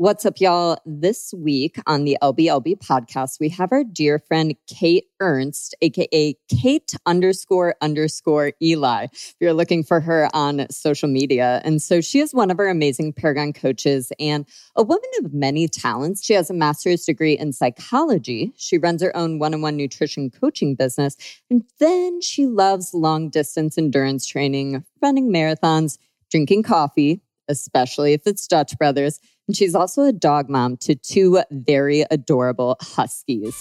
What's up, y'all? This week on the LBLB podcast, we have our dear friend Kate Ernst, aka Kate underscore underscore Eli. If you're looking for her on social media. And so she is one of our amazing Paragon coaches and a woman of many talents. She has a master's degree in psychology. She runs her own one on one nutrition coaching business. And then she loves long distance endurance training, running marathons, drinking coffee, especially if it's Dutch Brothers and she's also a dog mom to two very adorable huskies.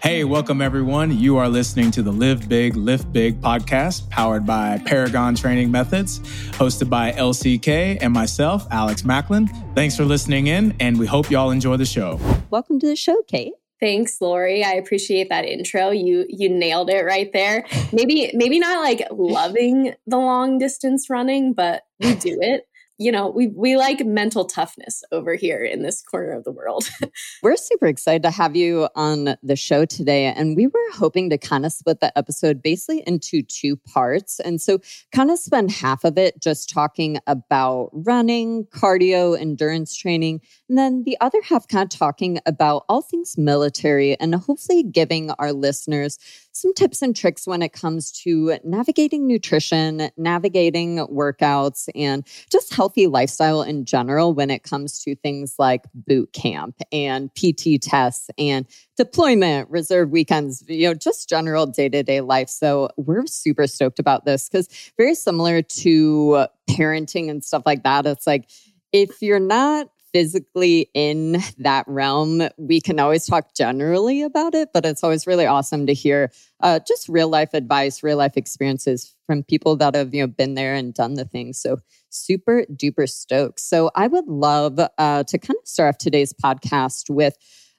Hey, welcome everyone. You are listening to the Live Big, Lift Big podcast powered by Paragon Training Methods, hosted by LCK and myself, Alex Maclin. Thanks for listening in, and we hope y'all enjoy the show. Welcome to the show, Kate. Thanks, Laurie. I appreciate that intro. You you nailed it right there. Maybe maybe not like loving the long distance running, but we do it you know, we we like mental toughness over here in this corner of the world. we're super excited to have you on the show today. And we were hoping to kind of split the episode basically into two parts. And so kind of spend half of it just talking about running, cardio, endurance training, and then the other half kind of talking about all things military and hopefully giving our listeners some tips and tricks when it comes to navigating nutrition, navigating workouts, and just healthy lifestyle in general when it comes to things like boot camp and PT tests and deployment, reserve weekends, you know, just general day to day life. So we're super stoked about this because very similar to parenting and stuff like that. It's like, if you're not physically in that realm, we can always talk generally about it, but it's always really awesome to hear uh, just real life advice, real life experiences from people that have you know been there and done the thing. So super duper stoked. So I would love uh, to kind of start off today's podcast with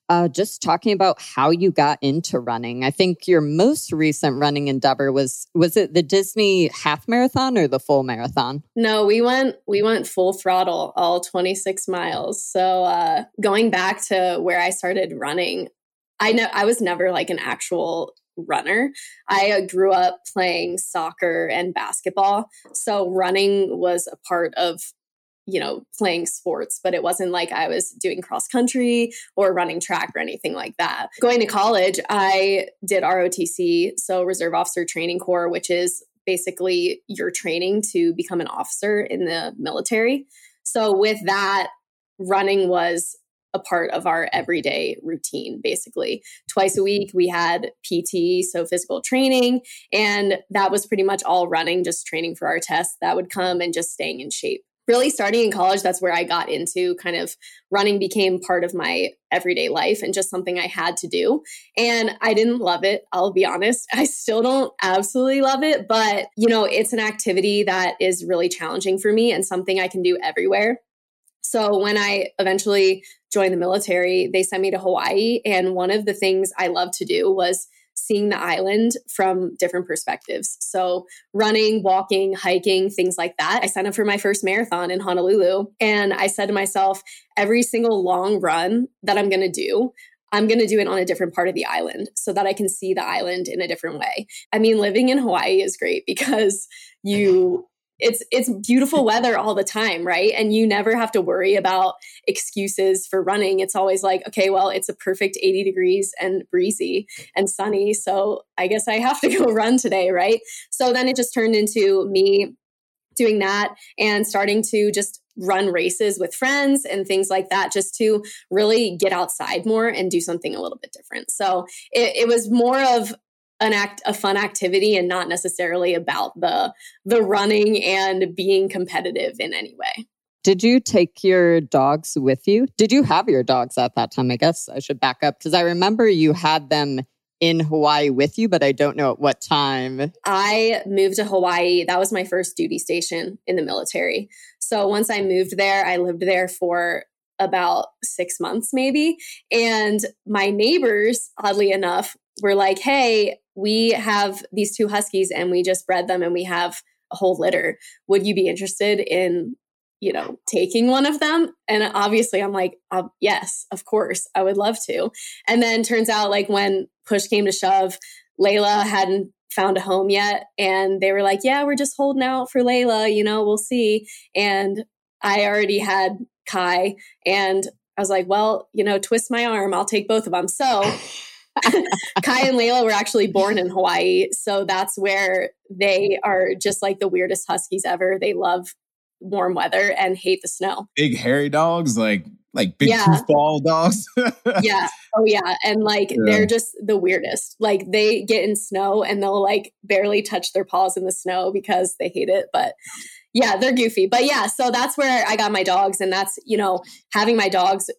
uh, just talking about how you got into running. I think your most recent running endeavor was was it the Disney half marathon or the full marathon? No, we went we went full throttle, all 26 miles. So uh, going back to where I started running, I know I was never like an actual runner. I grew up playing soccer and basketball. So running was a part of you know, playing sports, but it wasn't like I was doing cross country or running track or anything like that. Going to college, I did ROTC, so Reserve Officer Training Corps, which is basically your training to become an officer in the military. So with that, running was a part of our everyday routine basically twice a week we had pt so physical training and that was pretty much all running just training for our tests that would come and just staying in shape really starting in college, that's where I got into kind of running became part of my everyday life and just something I had to do. And I didn't love it. I'll be honest. I still don't absolutely love it, but you know, it's an activity that is really challenging for me and something I can do everywhere. So when I eventually joined the military, they sent me to Hawaii. And one of the things I loved to do was seeing the island from different perspectives. So, running, walking, hiking, things like that. I signed up for my first marathon in Honolulu. And I said to myself, every single long run that I'm going to do, I'm going to do it on a different part of the island so that I can see the island in a different way. I mean, living in Hawaii is great because you it's it's beautiful weather all the time right? And you never have to worry about excuses for running. It's always like okay well it's a perfect 80 degrees and breezy and sunny so i guess i have to go run today right? So then it just turned into me doing that and starting to just run races with friends and things like that just to really get outside more and do something a little bit different. So it, it was more of an act a fun activity and not necessarily about the the running and being competitive in any way. Did you take your dogs with you? Did you have your dogs at that time? I guess I should back up because I remember you had them in Hawaii with you, but I don't know at what time. I moved to Hawaii. That was my first duty station in the military. So once I moved there, I lived there for about six months maybe. And my neighbors, oddly enough, were like, hey, we have these two huskies and we just bred them and we have a whole litter. Would you be interested in, you know, taking one of them? And obviously I'm like, uh, yes, of course, I would love to. And then turns out like when push came to shove, Layla hadn't found a home yet. And they were like, yeah, we're just holding out for Layla, you know, we'll see. And I already had Kai and I was like, well, you know, twist my arm, I'll take both of them. So Kai and Layla were actually born in Hawaii. So that's where they are just like the weirdest huskies ever. They love warm weather and hate the snow. Big hairy dogs, like like big yeah. goofball dogs. yeah. Oh yeah. And like yeah. they're just the weirdest. Like they get in snow and they'll like barely touch their paws in the snow because they hate it. But yeah, they're goofy. But yeah, so that's where I got my dogs. And that's, you know, having my dogs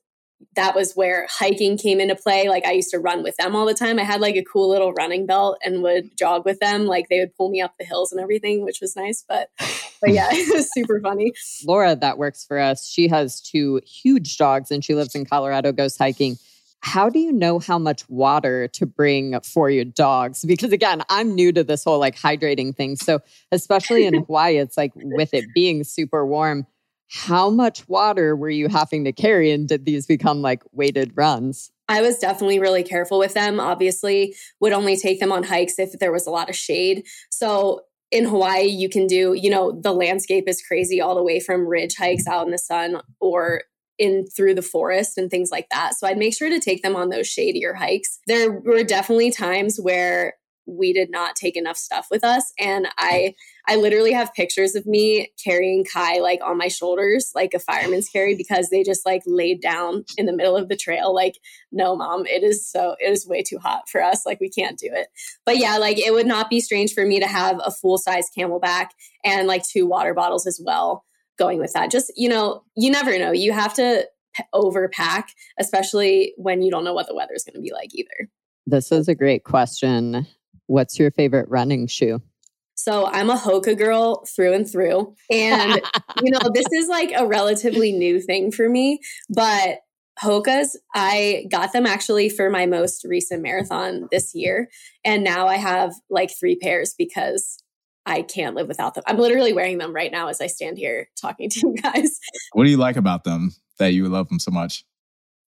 that was where hiking came into play. Like I used to run with them all the time. I had like a cool little running belt and would jog with them. Like they would pull me up the hills and everything, which was nice. But but yeah, it was super funny. Laura, that works for us. She has two huge dogs and she lives in Colorado, goes hiking. How do you know how much water to bring for your dogs? Because again, I'm new to this whole like hydrating thing. So, especially in Hawaii, it's like with it being super warm, how much water were you having to carry? And did these become like weighted runs? I was definitely really careful with them. Obviously, would only take them on hikes if there was a lot of shade. So in Hawaii, you can do, you know, the landscape is crazy all the way from ridge hikes out in the sun or in through the forest and things like that. So I'd make sure to take them on those shadier hikes. There were definitely times where we did not take enough stuff with us. And i i literally have pictures of me carrying kai like on my shoulders like a fireman's carry because they just like laid down in the middle of the trail. Like no mom it is so it is way too hot for us. Like we can't do it. But yeah like it would not be strange for me to have a full size CamelBak and like two water bottles as well going with that. Just you know you never know. You have to overpack especially when you don't know what the weather is going to be like either. This is a great question What's your favorite running shoe? So I'm a Hoka girl through and through. And, you know, this is like a relatively new thing for me, but Hoka's, I got them actually for my most recent marathon this year. And now I have like three pairs because I can't live without them. I'm literally wearing them right now as I stand here talking to you guys. What do you like about them that you love them so much?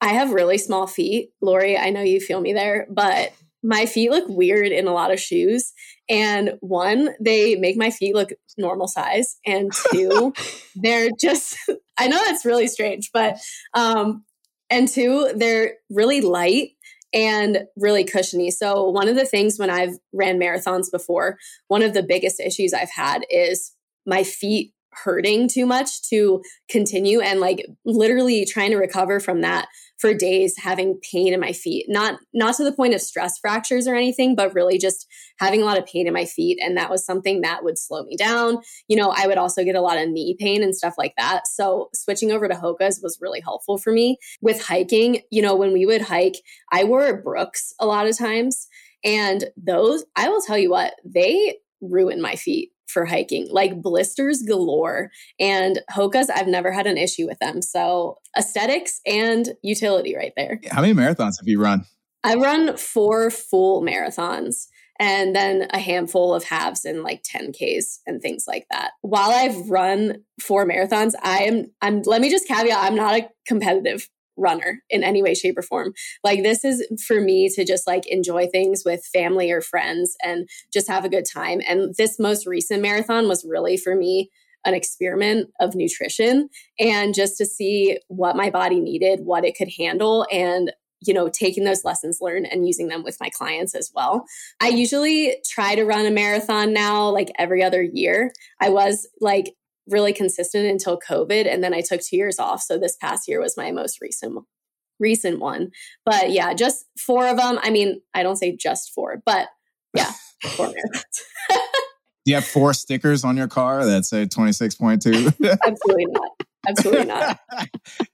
I have really small feet. Laurie, I know you feel me there, but my feet look weird in a lot of shoes. And one, they make my feet look normal size. And two, they're just, I know that's really strange, but, um, and two, they're really light and really cushiony. So, one of the things when I've ran marathons before, one of the biggest issues I've had is my feet hurting too much to continue and like literally trying to recover from that for days having pain in my feet. Not not to the point of stress fractures or anything but really just having a lot of pain in my feet. And that was something that would slow me down. You know i would also get a lot of knee pain and stuff like that. So switching over to hokas was really helpful for me. With hiking you know when we would hike i wore brooks a lot of times. And those i will tell you what they ruin my feet for hiking, like blisters galore. And Hoka's, I've never had an issue with them. So aesthetics and utility right there. How many marathons have you run? I run four full marathons and then a handful of halves and like 10Ks and things like that. While I've run four marathons, I am, I'm, let me just caveat, I'm not a competitive runner in any way shape or form. Like this is for me to just like enjoy things with family or friends and just have a good time. And this most recent marathon was really for me an experiment of nutrition and just to see what my body needed what it could handle and you know taking those lessons learned and using them with my clients as well. I usually try to run a marathon now like every other year. I was like really consistent until COVID. And then I took two years off. So this past year was my most recent recent one. But yeah, just four of them. I mean, I don't say just four, but yeah, four marathons. Do you have four stickers on your car that say 26.2? Absolutely not. Absolutely not. that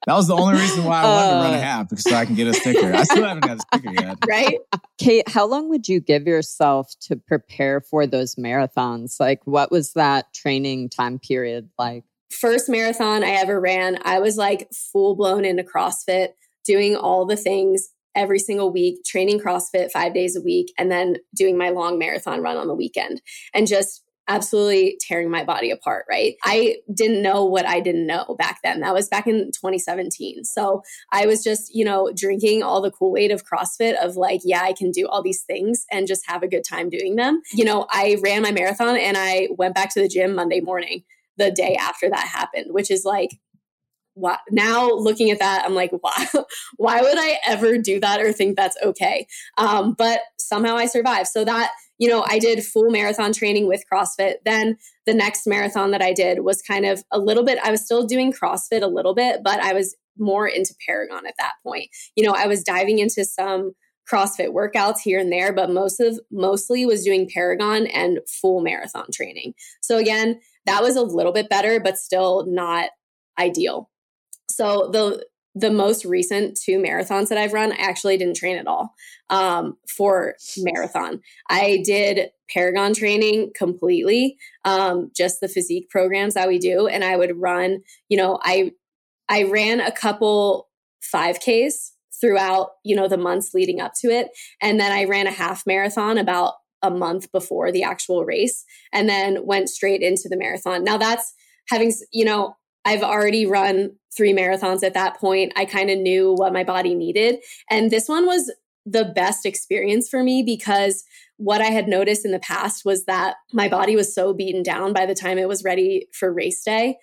was the only reason why I wanted to run a uh. half because so I can get a sticker. I still haven't got a sticker yet. Right. Kate, how long would you give yourself to prepare for those marathons? Like, what was that training time period like? First marathon I ever ran, I was like full blown into CrossFit, doing all the things every single week, training CrossFit five days a week, and then doing my long marathon run on the weekend. And just absolutely tearing my body apart, right? I didn't know what I didn't know back then. That was back in 2017. So I was just, you know, drinking all the Kool Aid of CrossFit of like, yeah, I can do all these things and just have a good time doing them. You know, I ran my marathon and I went back to the gym Monday morning, the day after that happened, which is like, why, now looking at that, I'm like, why, why would I ever do that or think that's okay? Um, but somehow I survived. So that you know, I did full marathon training with CrossFit. Then the next marathon that I did was kind of a little bit, I was still doing CrossFit a little bit, but I was more into Paragon at that point. You know, I was diving into some CrossFit workouts here and there, but most of mostly was doing Paragon and full marathon training. So again, that was a little bit better, but still not ideal. So the the most recent two marathons that I've run, I actually didn't train at all um, for marathon. I did Paragon training completely, um, just the physique programs that we do, and I would run. You know, I I ran a couple 5Ks throughout you know the months leading up to it, and then I ran a half marathon about a month before the actual race, and then went straight into the marathon. Now that's having you know I've already run three marathons at that point. I kind of knew what my body needed. And this one was the best experience for me because what I had noticed in the past was that my body was so beaten down by the time it was ready for race day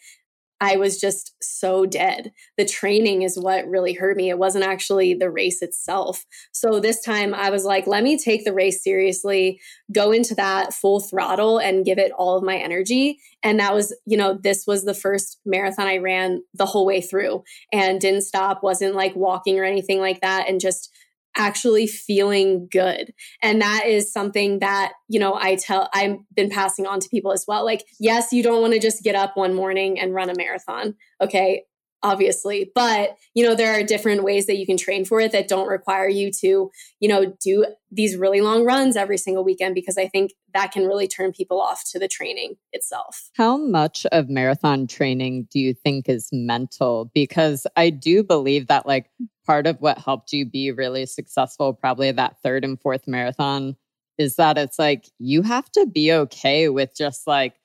I was just so dead. The training is what really hurt me. It wasn't actually the race itself. So this time I was like, let me take the race seriously, go into that full throttle and give it all of my energy. And that was, you know, this was the first marathon I ran the whole way through and didn't stop, wasn't like walking or anything like that. And just actually feeling good. And that is something that, you know, I tell, I've been passing on to people as well. Like, yes, you don't want to just get up one morning and run a marathon. Okay obviously but you know there are different ways that you can train for it that don't require you to you know do these really long runs every single weekend because i think that can really turn people off to the training itself how much of marathon training do you think is mental because i do believe that like part of what helped you be really successful probably that third and fourth marathon is that it's like you have to be okay with just like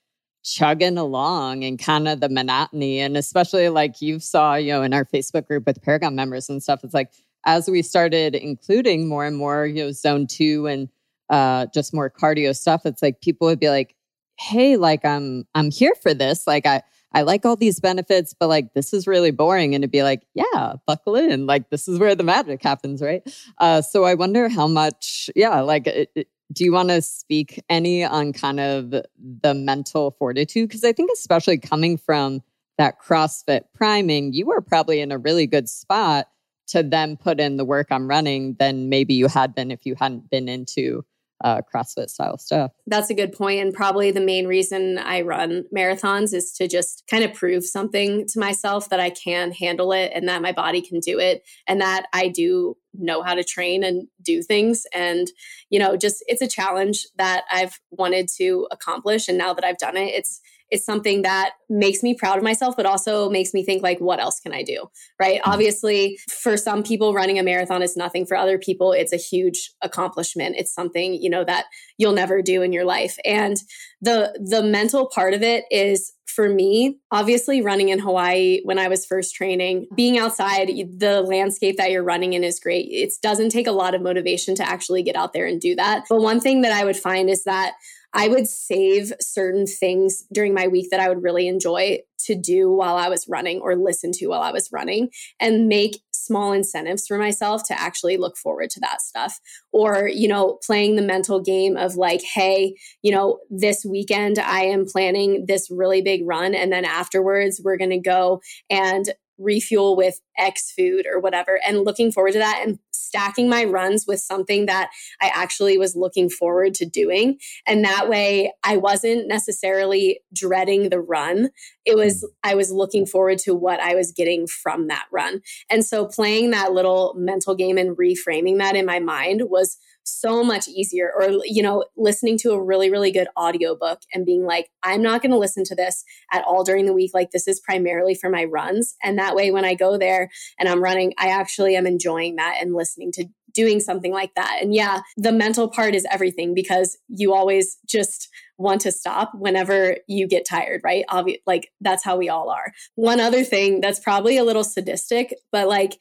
chugging along and kind of the monotony. And especially like you saw you know in our facebook group with paragon members and stuff it's like as we started including more and more you know zone two and uh just more cardio stuff it's like people would be like hey like i'm i'm here for this. Like i i like all these benefits but like this is really boring and it'd be like yeah buckle in like this is where the magic happens right uh so i wonder how much yeah like it, it, do you want to speak any on kind of the mental fortitude? Because I think, especially coming from that CrossFit priming, you were probably in a really good spot to then put in the work on running than maybe you had been if you hadn't been into uh, CrossFit style stuff. That's a good point. And probably the main reason I run marathons is to just kind of prove something to myself that I can handle it and that my body can do it and that I do know how to train and do things. And, you know, just it's a challenge that I've wanted to accomplish. And now that I've done it, it's, it's something that makes me proud of myself, but also makes me think like, what else can I do? Right. Mm-hmm. Obviously, for some people, running a marathon is nothing. For other people, it's a huge accomplishment. It's something, you know, that you'll never do in your life. And the the mental part of it is for me, obviously running in Hawaii when I was first training, being outside, the landscape that you're running in is great. It doesn't take a lot of motivation to actually get out there and do that. But one thing that I would find is that I would save certain things during my week that I would really enjoy to do while I was running or listen to while I was running and make small incentives for myself to actually look forward to that stuff. Or, you know, playing the mental game of like, hey, you know, this weekend I am planning this really big run. And then afterwards, we're going to go and refuel with X food or whatever, and looking forward to that and stacking my runs with something that I actually was looking forward to doing. And that way I wasn't necessarily dreading the run. It was, mm. I was looking forward to what I was getting from that run. And so playing that little mental game and reframing that in my mind was so much easier or you know listening to a really really good audiobook and being like i'm not going to listen to this at all during the week like this is primarily for my runs and that way when i go there and i'm running i actually am enjoying that and listening to doing something like that and yeah the mental part is everything because you always just want to stop whenever you get tired, right? Obvi- like that's how we all are. One other thing that's probably a little sadistic, but like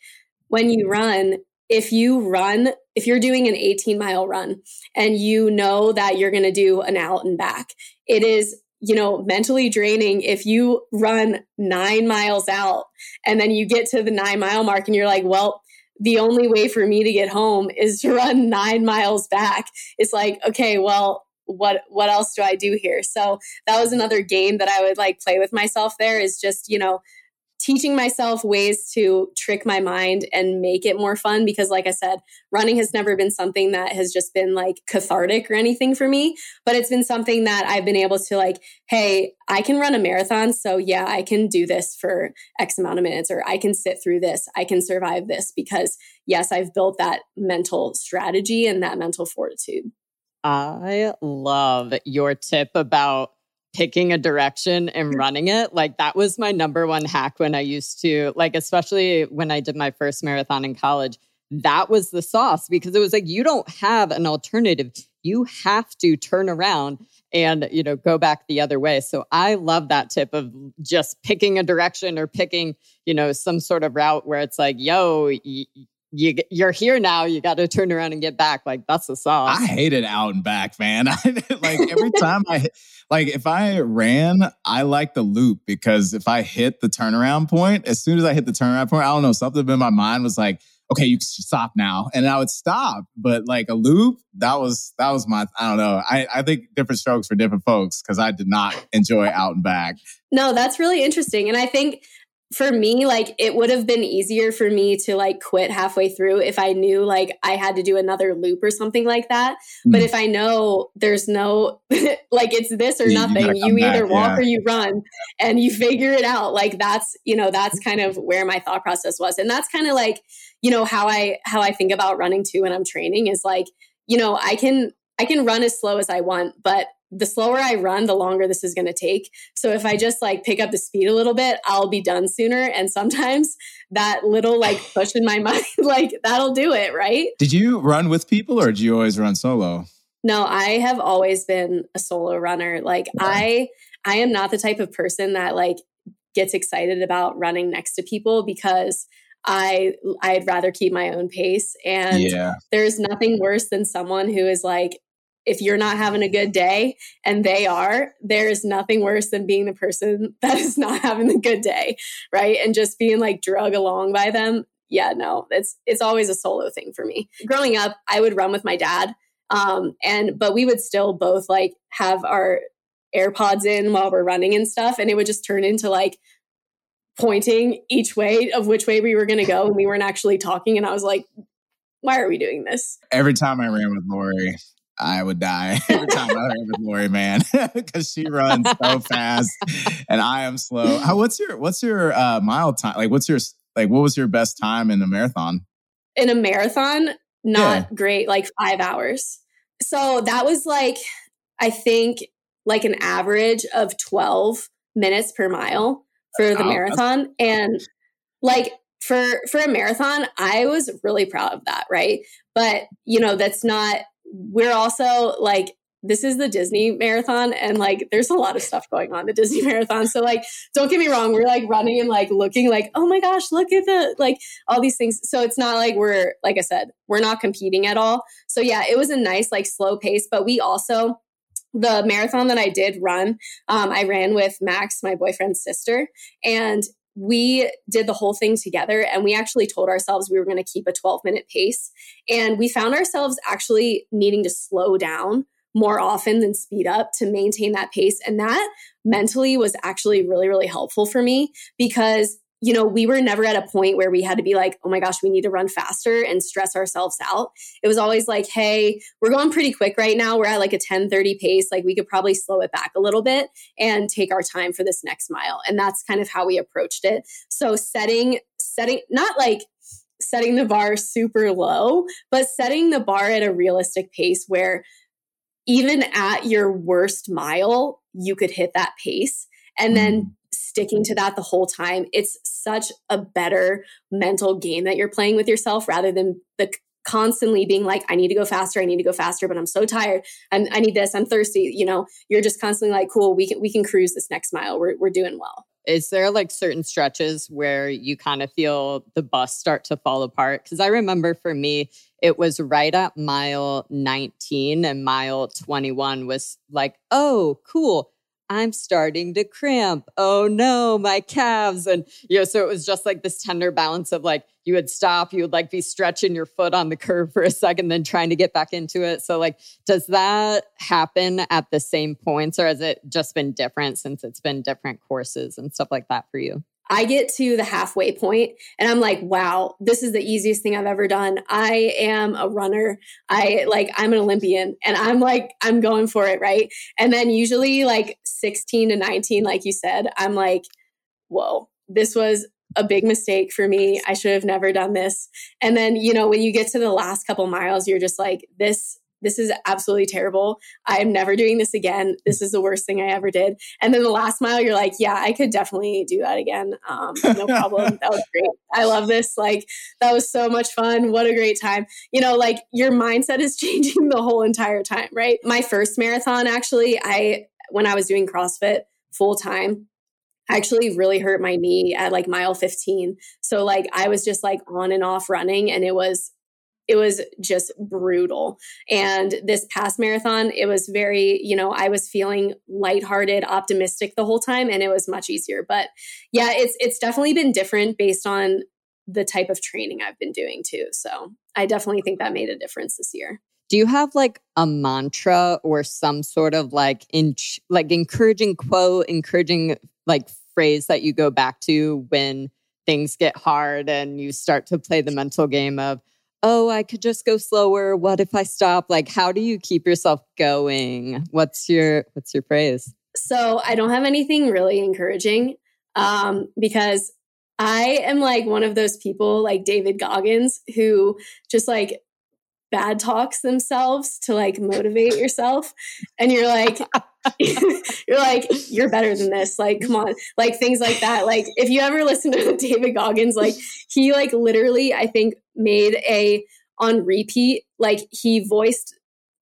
when you run, if you run, if you're doing an 18 mile run and you know that you're going to do an out and back, it is you know, mentally draining if you run nine miles out and then you get to the nine mile mark and you're like, well, the only way for me to get home is to run nine miles back. It's like, okay, well, what what else do I do here? So that was another game that I would like play with myself there is just, you know, teaching myself ways to trick my mind and make it more fun because like i said running has never been something that has just been like cathartic or anything for me but it's been something that i've been able to like hey i can run a marathon so yeah i can do this for x amount of minutes or i can sit through this i can survive this because yes i've built that mental strategy and that mental fortitude. I love your tip about picking a direction and mm. running it. Like that was my number one hack when I used to, like, especially when I did my first marathon in college. That was the sauce because it was like, you don't have an alternative. You have to turn around and, you know, go back the other way. So I love that tip of just picking a direction or picking, you know, some sort of route where it's like, yo, y- you you're here now. You got to turn around and get back. Like that's the sauce. I hated out and back, man. like every time I like if I ran, I like the loop because if I hit the turnaround point, as soon as I hit the turnaround point, I don't know something in my mind was like, okay, you stop now, and I would stop. But like a loop, that was that was my I don't know. I I think different strokes for different folks because I did not enjoy out and back. No, that's really interesting, and I think for me, like it would have been easier for me to like quit halfway through if I knew like I had to do another loop or something like that. Mm. But if I know there's no like it's this or yeah, nothing, you, you either back, walk yeah. or you run and you figure it out. Like that's, you know, that's kind of where my thought process was. And that's kind of like, you know, how I how I think about running too when I'm training is like, you know, I can I can run as slow as I want, but the slower I run, the longer this is going to take. So if I just like pick up the speed a little bit, I'll be done sooner. And sometimes that little like push in my mind, like that'll do it, right? Did you run with people or did you always run solo? No, I have always been a solo runner. Like yeah. I I am not the type of person that like gets excited about running next to people because I I'd rather keep my own pace and yeah. there's nothing worse than someone who is like if you're not having a good day and they are, there is nothing worse than being the person that is not having a good day, right? And just being like drug along by them. Yeah, no, it's it's always a solo thing for me. Growing up, I would run with my dad. Um, and but we would still both like have our AirPods in while we're running and stuff, and it would just turn into like pointing each way of which way we were going to go, and we weren't actually talking. And I was like, why are we doing this? Every time I ran with Laurie, I would die every time I ran with Laurie, man, because she runs so fast and I am slow. How, what's your what's your uh, mile time? Like, what's your like? What was your best time in a marathon? In a marathon, not yeah. great. Like five hours. So that was like, I think, like an average of twelve minutes per mile for the oh, marathon, and like for for a marathon, I was really proud of that. Right, but you know that's not we're also like this is the Disney marathon and like there's a lot of stuff going on the Disney marathon. So like don't get me wrong, we're like running and like looking like, oh my gosh, look at the like all these things. So it's not like we're like I said, we're not competing at all. So yeah, it was a nice like slow pace, but we also the marathon that I did run, um, I ran with Max, my boyfriend's sister, and we did the whole thing together and we actually told ourselves we were going to keep a 12 minute pace. And we found ourselves actually needing to slow down more often than speed up to maintain that pace. And that mentally was actually really, really helpful for me because you know, we were never at a point where we had to be like, oh my gosh, we need to run faster and stress ourselves out. It was always like, hey, we're going pretty quick right now. We're at like a 10 30 pace. Like we could probably slow it back a little bit and take our time for this next mile. And that's kind of how we approached it. So setting, setting, not like, setting the bar super low, but setting the bar at a realistic pace where even at your worst mile, you could hit that pace. And then mm sticking to that the whole time, it's such a better mental game that you're playing with yourself rather than the constantly being like, I need to go faster, I need to go faster, but I'm so tired. I'm, I need this, I'm thirsty. You know, you're just constantly like, cool, we can we can cruise this next mile. We're we're doing well. Is there like certain stretches where you kind of feel the bus start to fall apart? Because I remember for me, it was right at mile 19 and mile 21 was like, oh, cool I'm starting to cramp. Oh no, my calves. And, you know, so it was just like this tender balance of like, you would stop, you would like be stretching your foot on the curve for a second, then trying to get back into it. So, like, does that happen at the same points or has it just been different since it's been different courses and stuff like that for you? I get to the halfway point and I'm like, wow, this is the easiest thing I've ever done. I am a runner. I like, I'm an Olympian and I'm like, I'm going for it. Right. And then usually like 16 to 19, like you said, I'm like, whoa, this was a big mistake for me. I should have never done this. And then, you know, when you get to the last couple miles, you're just like, this this is absolutely terrible. I'm never doing this again. This is the worst thing I ever did. And then the last mile, you're like, yeah, I could definitely do that again. Um, no problem. that was great. I love this. Like, that was so much fun. What a great time. You know, like your mindset is changing the whole entire time, right? My first marathon, actually, I, when I was doing CrossFit full time, I actually really hurt my knee at like mile 15. So like I was just like on and off running and it was it was just brutal. And this past marathon, it was very, you know, I was feeling lighthearted, optimistic the whole time, and it was much easier. But yeah, it's it's definitely been different based on the type of training I've been doing too. So I definitely think that made a difference this year. Do you have like a mantra or some sort of like in like encouraging quote, encouraging like phrase that you go back to when things get hard and you start to play the mental game of oh, I could just go slower. What if I stop? Like, how do you keep yourself going? What's your what's your phrase? So I don't have anything really encouraging um, because I am like one of those people like David Goggins who just like bad talks themselves to like motivate yourself. And you're like you're like you're better than this. Like come on. Like things like that. Like if you ever listen to david goggins like he like literally i think made a on repeat like he voiced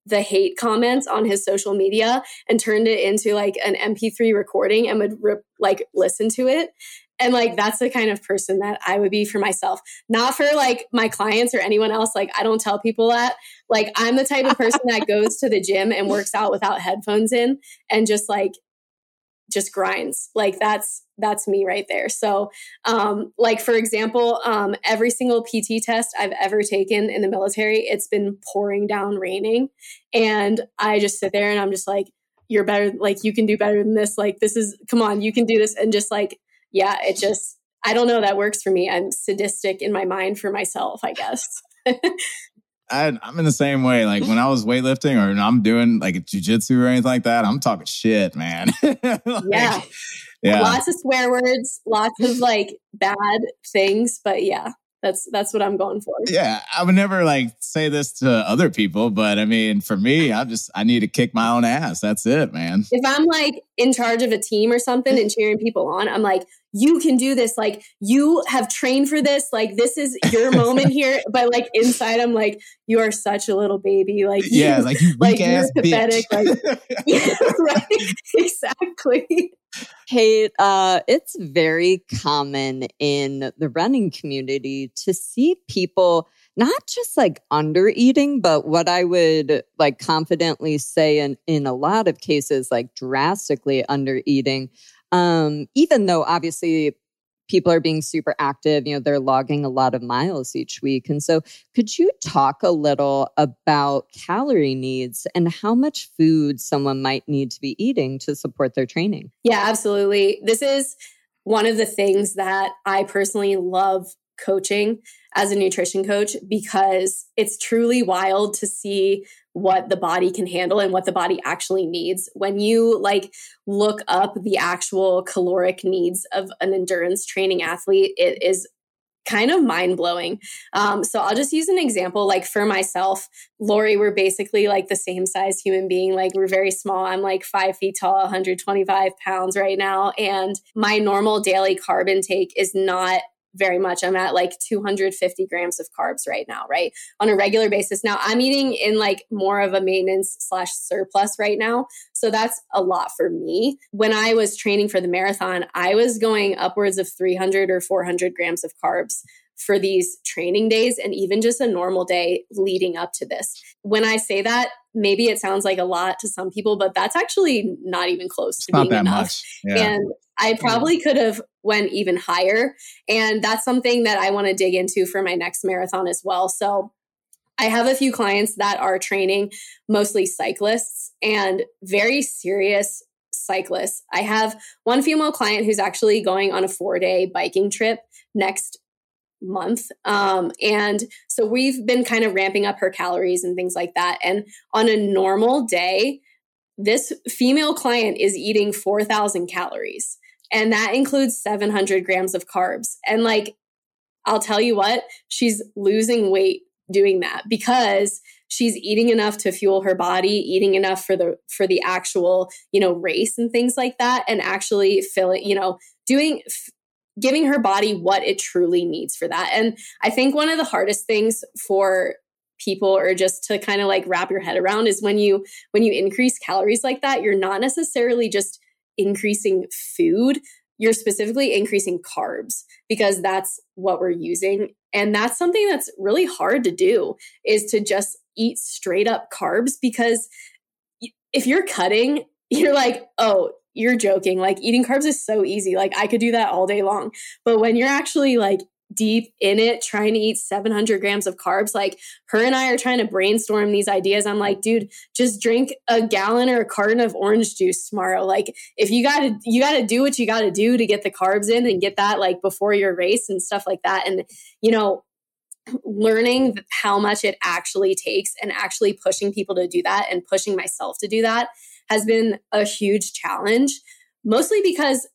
the hate comments on his social media and turned it into like an mp3 recording and would like listen to it and like that's the kind of person that I would be for myself, not for like my clients or anyone else. Like I don't tell people that. Like I'm the type of person that goes to the gym and works out without headphones in and just like just grinds. Like that's that's me right there. So um like for example, um every single PT test I've ever taken in the military, it's been pouring down raining and I just sit there and I'm just like you're better like you can do better than this like this is come on you can do this and just like yeah, it just, I don't know, that works for me. I'm sadistic in my mind for myself, I guess. I, am in the same way. Like when I was weightlifting or I'm doing like jujitsu or anything like that, I'm talking shit, man. like, yeah. Yeah. Lots of swear words, lots of like bad things, but yeah that's that's what I'm going for. Yeah, I would never like say this to other people, but I mean, for me, I just I need to kick my own ass. That's it, man. If I'm like in charge of a team or something and cheering people on, I'm like, you can do this. Like you have trained for this. Like this is your moment here. But like inside, I'm like, you are such a little baby. Like yeah, like you like you're pathetic. Bitch. Like yeah, right, exactly. Kate, uh, it's very common in the running community to see people not just like under eating, but what I would like confidently say in, in a lot of cases, like drastically under eating. Um, even though obviously people are being super active, you know, they're logging a lot of miles each week. And so, could you talk a little about calorie needs and how much food someone might need to be eating to support their training? Yeah, absolutely. This is one of the things that I personally love coaching as a nutrition coach because it's truly wild to see what the body can handle and what the body actually needs. When you like look up the actual caloric needs of an endurance training athlete, it is kind of mind blowing. Um, so I'll just use an example. Like for myself, Laurie, we're basically like the same size human being. Like we're very small. I'm like five feet tall, 125 pounds right now. And my normal daily carb intake is not very much. I'm at like 250 grams of carbs right now, right? On a regular basis. Now I'm eating in like more of a maintenance slash surplus right now. So that's a lot for me. When I was training for the marathon, I was going upwards of 300 or 400 grams of carbs for these training days and even just a normal day leading up to this. When I say that, maybe it sounds like a lot to some people, but that's actually not even close to being enough. Yeah. And I probably could have went even higher. And that's something that I want to dig into for my next marathon as well. So I have a few clients that are training mostly cyclists and very serious cyclists. I have one female client who's actually going on a four day biking trip next month. Um, and so we've been kind of ramping up her calories and things like that. And on a normal day, this female client is eating 4,000 calories, and that includes 700 grams of carbs. And like, I'll tell you what, she's losing weight doing that because she's eating enough to fuel her body eating enough for the for the actual you know race and things like that and actually filling you know doing giving her body what it truly needs for that. And I think one of the hardest things for people or just to kind of like wrap your head around is when you when you increase calories like that, you're not necessarily just increasing food, you're specifically increasing carbs because that's what we're using. And that's something that's really hard to do is to just eat straight up carbs because if you're cutting, you're like, oh, you're joking. Like eating carbs is so easy. Like I could do that all day long. But when you're actually like deep in it, trying to eat 700 grams of carbs, like her and I are trying to brainstorm these ideas. I'm like, dude, just drink a gallon or a carton of orange juice tomorrow. Like if you gotta, you gotta do what you gotta do to get the carbs in and get that like before your race and stuff like that. And, you know, learning how much it actually takes and actually pushing people to do that and pushing myself to do that has been a huge challenge, mostly because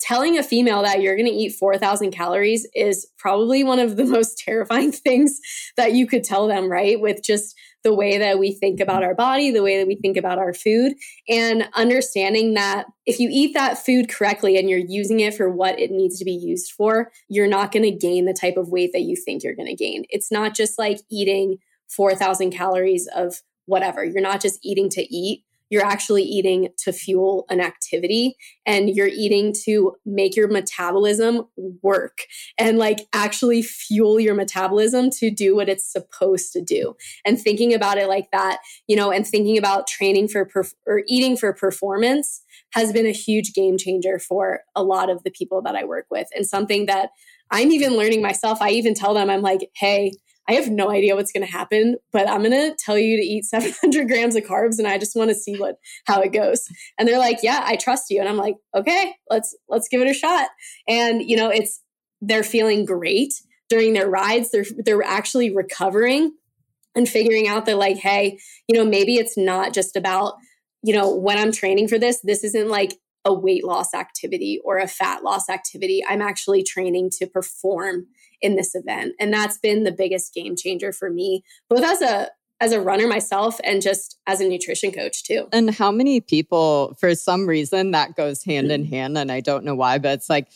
telling a female that you're going to eat 4,000 calories is probably one of the most terrifying things that you could tell them, right? With just the way that we think about our body, the way that we think about our food, and understanding that if you eat that food correctly and you're using it for what it needs to be used for, you're not going to gain the type of weight that you think you're going to gain. It's not just like eating 4,000 calories of whatever. You're not just eating to eat you're actually eating to fuel an activity and you're eating to make your metabolism work and like actually fuel your metabolism to do what it's supposed to do. And thinking about it like that, you know, and thinking about training for perf- or eating for performance has been a huge game changer for a lot of the people that I work with and something that I'm even learning myself. I even tell them, I'm like, hey, I have no idea what's going to happen, but I'm going to tell you to eat 700 grams of carbs, and I just want to see what how it goes. And they're like, "Yeah, I trust you." And I'm like, "Okay, let's let's give it a shot." And you know, it's they're feeling great during their rides. They're they're actually recovering and figuring out that like, hey, you know, maybe it's not just about you know when I'm training for this. This isn't like a weight loss activity or a fat loss activity. I'm actually training to perform in this event. And that's been the biggest game changer for me, both as a as a runner myself and just as a nutrition coach too. And how many people for some reason that goes hand in mm-hmm. hand and I don't know why, but it's like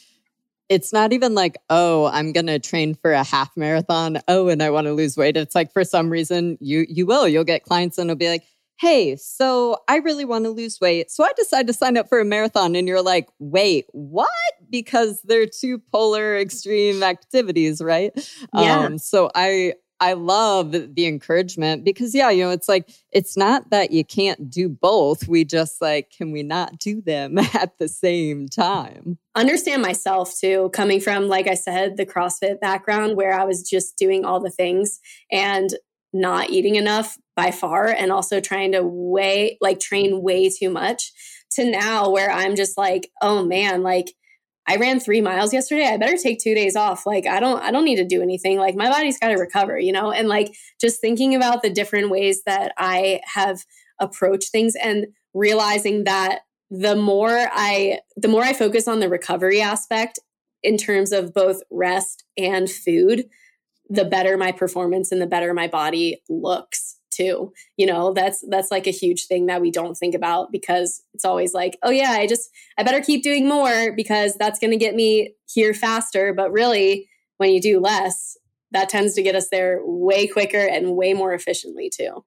it's not even like, oh, I'm going to train for a half marathon. Oh, and I want to lose weight. It's like for some reason you you will. You'll get clients and it'll be like, hey, so I really want to lose weight. So I decided to sign up for a marathon. And you're like, wait, what? Because they're two polar extreme activities, right? Yeah. Um, so I, I love the encouragement because, yeah, you know, it's like, it's not that you can't do both. We just like, can we not do them at the same time? Understand myself too, coming from, like I said, the CrossFit background where I was just doing all the things and not eating enough by far and also trying to weigh like train way too much to now where I'm just like, oh man, like I ran three miles yesterday. I better take two days off. Like I don't, I don't need to do anything. Like my body's got to recover, you know. And like just thinking about the different ways that I have approached things and realizing that the more I, the more I focus on the recovery aspect in terms of both rest and food, the better my performance and the better my body looks too you know that's that's like a huge thing that we don't think about because it's always like oh yeah i just i better keep doing more because that's going to get me here faster but really when you do less, that tends to get us there way quicker and way more efficiently too.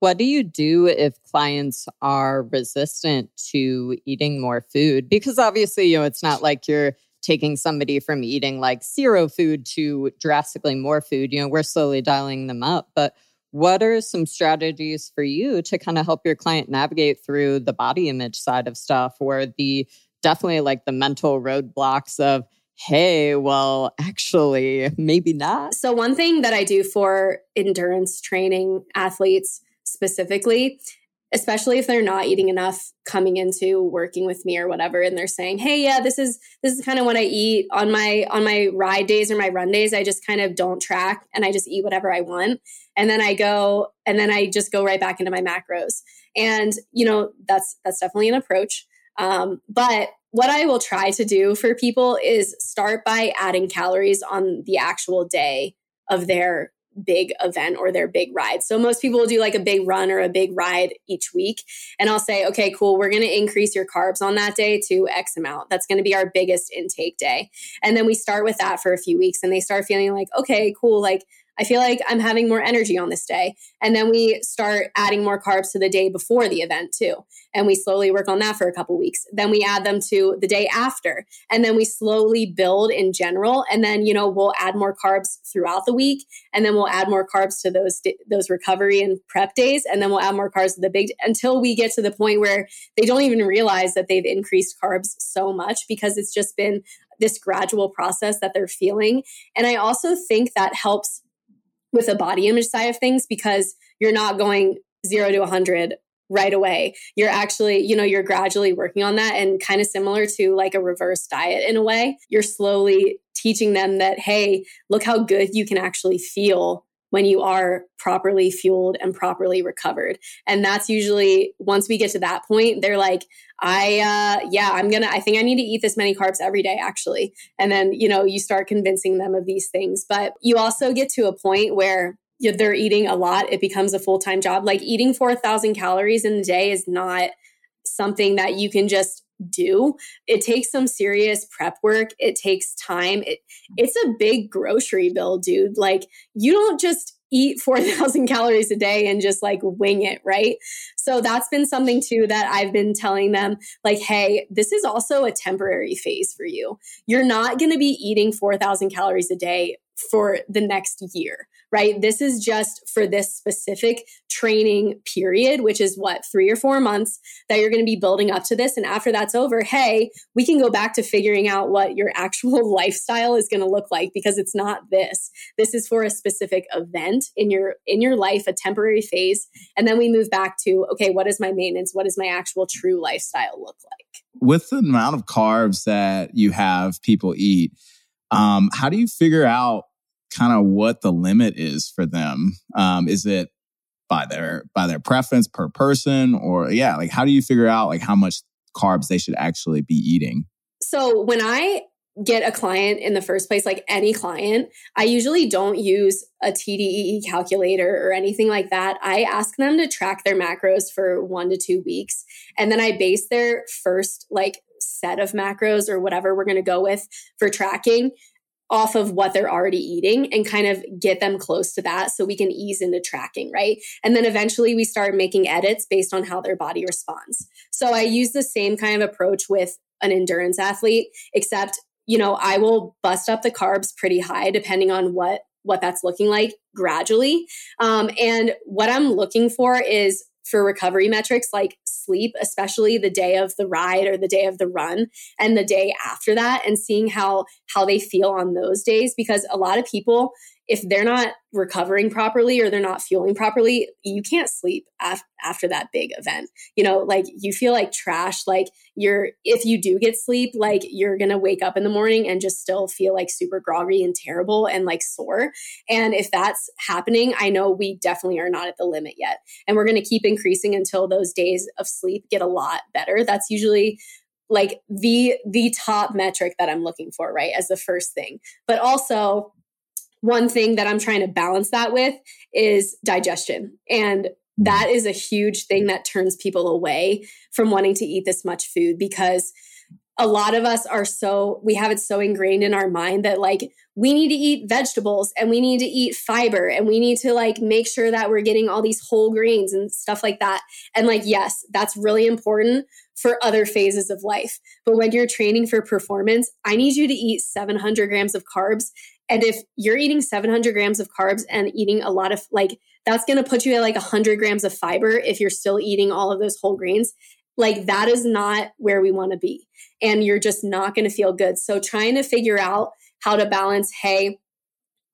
What do you do if clients are resistant to eating more food? Because obviously, you know, it's not like you're taking somebody from eating like zero food to drastically more food. You know, we're slowly dialing them up. But what are some strategies for you to kind of help your client navigate through the body image side of stuff or the definitely like the mental roadblocks of, hey, well, actually, maybe not? So, one thing that I do for endurance training athletes specifically especially if they're not eating enough coming into working with me or whatever and they're saying hey yeah this is this is kind of what i eat on my on my ride days or my run days i just kind of don't track and i just eat whatever i want and then i go and then i just go right back into my macros and you know that's that's definitely an approach um, but what I will try to do for people is start by adding calories on the actual day of their big event or their big ride. So most people will do like a big run or a big ride each week. And I'll say, okay, cool, we're going to increase your carbs on that day to X amount. That's going to be our biggest intake day. And then we start with that for a few weeks and they start feeling like, okay, cool, like I feel like I'm having more energy on this day. And then we start adding more carbs to the day before the event too. And we slowly work on that for a couple weeks. Then we add them to the day after. And then we slowly build in general. And then, you know, we'll add more carbs throughout the week. And then we'll add more carbs to those, those recovery and prep days. And then we'll add more carbs to the big, until we get to the point where they don't even realize that they've increased carbs so much because it's just been this gradual process that they're feeling. And I also think that helps with a body image side of things because you're not going zero to 100 right away. You're actually, you know, you're gradually working on that and kind of similar to like a reverse diet in a way. You're slowly teaching them that, hey, look how good you can actually feel when you are properly fueled and properly recovered. And that's usually once we get to that point, they're like, I, uh, yeah, I'm gonna, I think I need to eat this many carbs every day, actually. And then, you know, you start convincing them of these things. But you also get to a point where they're eating a lot. It becomes a full time job. Like eating 4,000 calories in a day is not something that you can just do. It takes some serious prep work. It takes time. It, it's a big grocery bill, dude. Like you don't just eat 4,000 calories a day and just like wing it, right? So that's been something too that I've been telling them like, hey, this is also a temporary phase for you. You're not going to be eating 4,000 calories a day for the next year right? This is just for this specific training period, which is what, three or four months that you're going to be building up to this. And after that's over, hey, we can go back to figuring out what your actual lifestyle is going to look like because it's not this. This is for a specific event in your in your life, a temporary phase. And then we move back to, okay, what is my maintenance? What does my actual true lifestyle look like? With the amount of carbs that you have people eat, um, how do you figure out kind of what the limit is for them. Um, is it by their by their preference per person, or yeah, like how do you figure out like how much carbs they should actually be eating? So when I get a client in the first place, like any client, I usually don't use a TDEE calculator or anything like that. I ask them to track their macros for one to two weeks. And then I base their first like set of macros or whatever we're going to go with for tracking off of what they're already eating and kind of get them close to that so we can ease into tracking, right? And then eventually we start making edits based on how their body responds. So I use the same kind of approach with an endurance athlete, except, you know, I will bust up the carbs pretty high depending on what what that's looking like gradually. Um, and what I'm looking for is for recovery metrics like sleep, especially the day of the ride or the day of the run and the day after that and seeing how how they feel on those days because a lot of people if they're not recovering properly or they're not fueling properly, you can't sleep af- after that big event. You know, like you feel like trash. Like you're, if you do get sleep, like you're going to wake up in the morning and just still feel like super groggy and terrible and like sore. And if that's happening, I know we definitely are not at the limit yet. And we're going to keep increasing until those days of sleep get a lot better. That's usually like the the top metric that I'm looking for, right? As the first thing. But also one thing that I'm trying to balance that with is digestion. And that is a huge thing that turns people away from wanting to eat this much food because a lot of us are so we have it so ingrained in our mind that like we need to eat vegetables and we need to eat fiber and we need to like make sure that we're getting all these whole grains and stuff like that and like yes that's really important for other phases of life but when you're training for performance i need you to eat 700 grams of carbs and if you're eating 700 grams of carbs and eating a lot of like that's going to put you at like 100 grams of fiber if you're still eating all of those whole grains like that is not where we want to be and you're just not going to feel good. So trying to figure out how to balance, hey,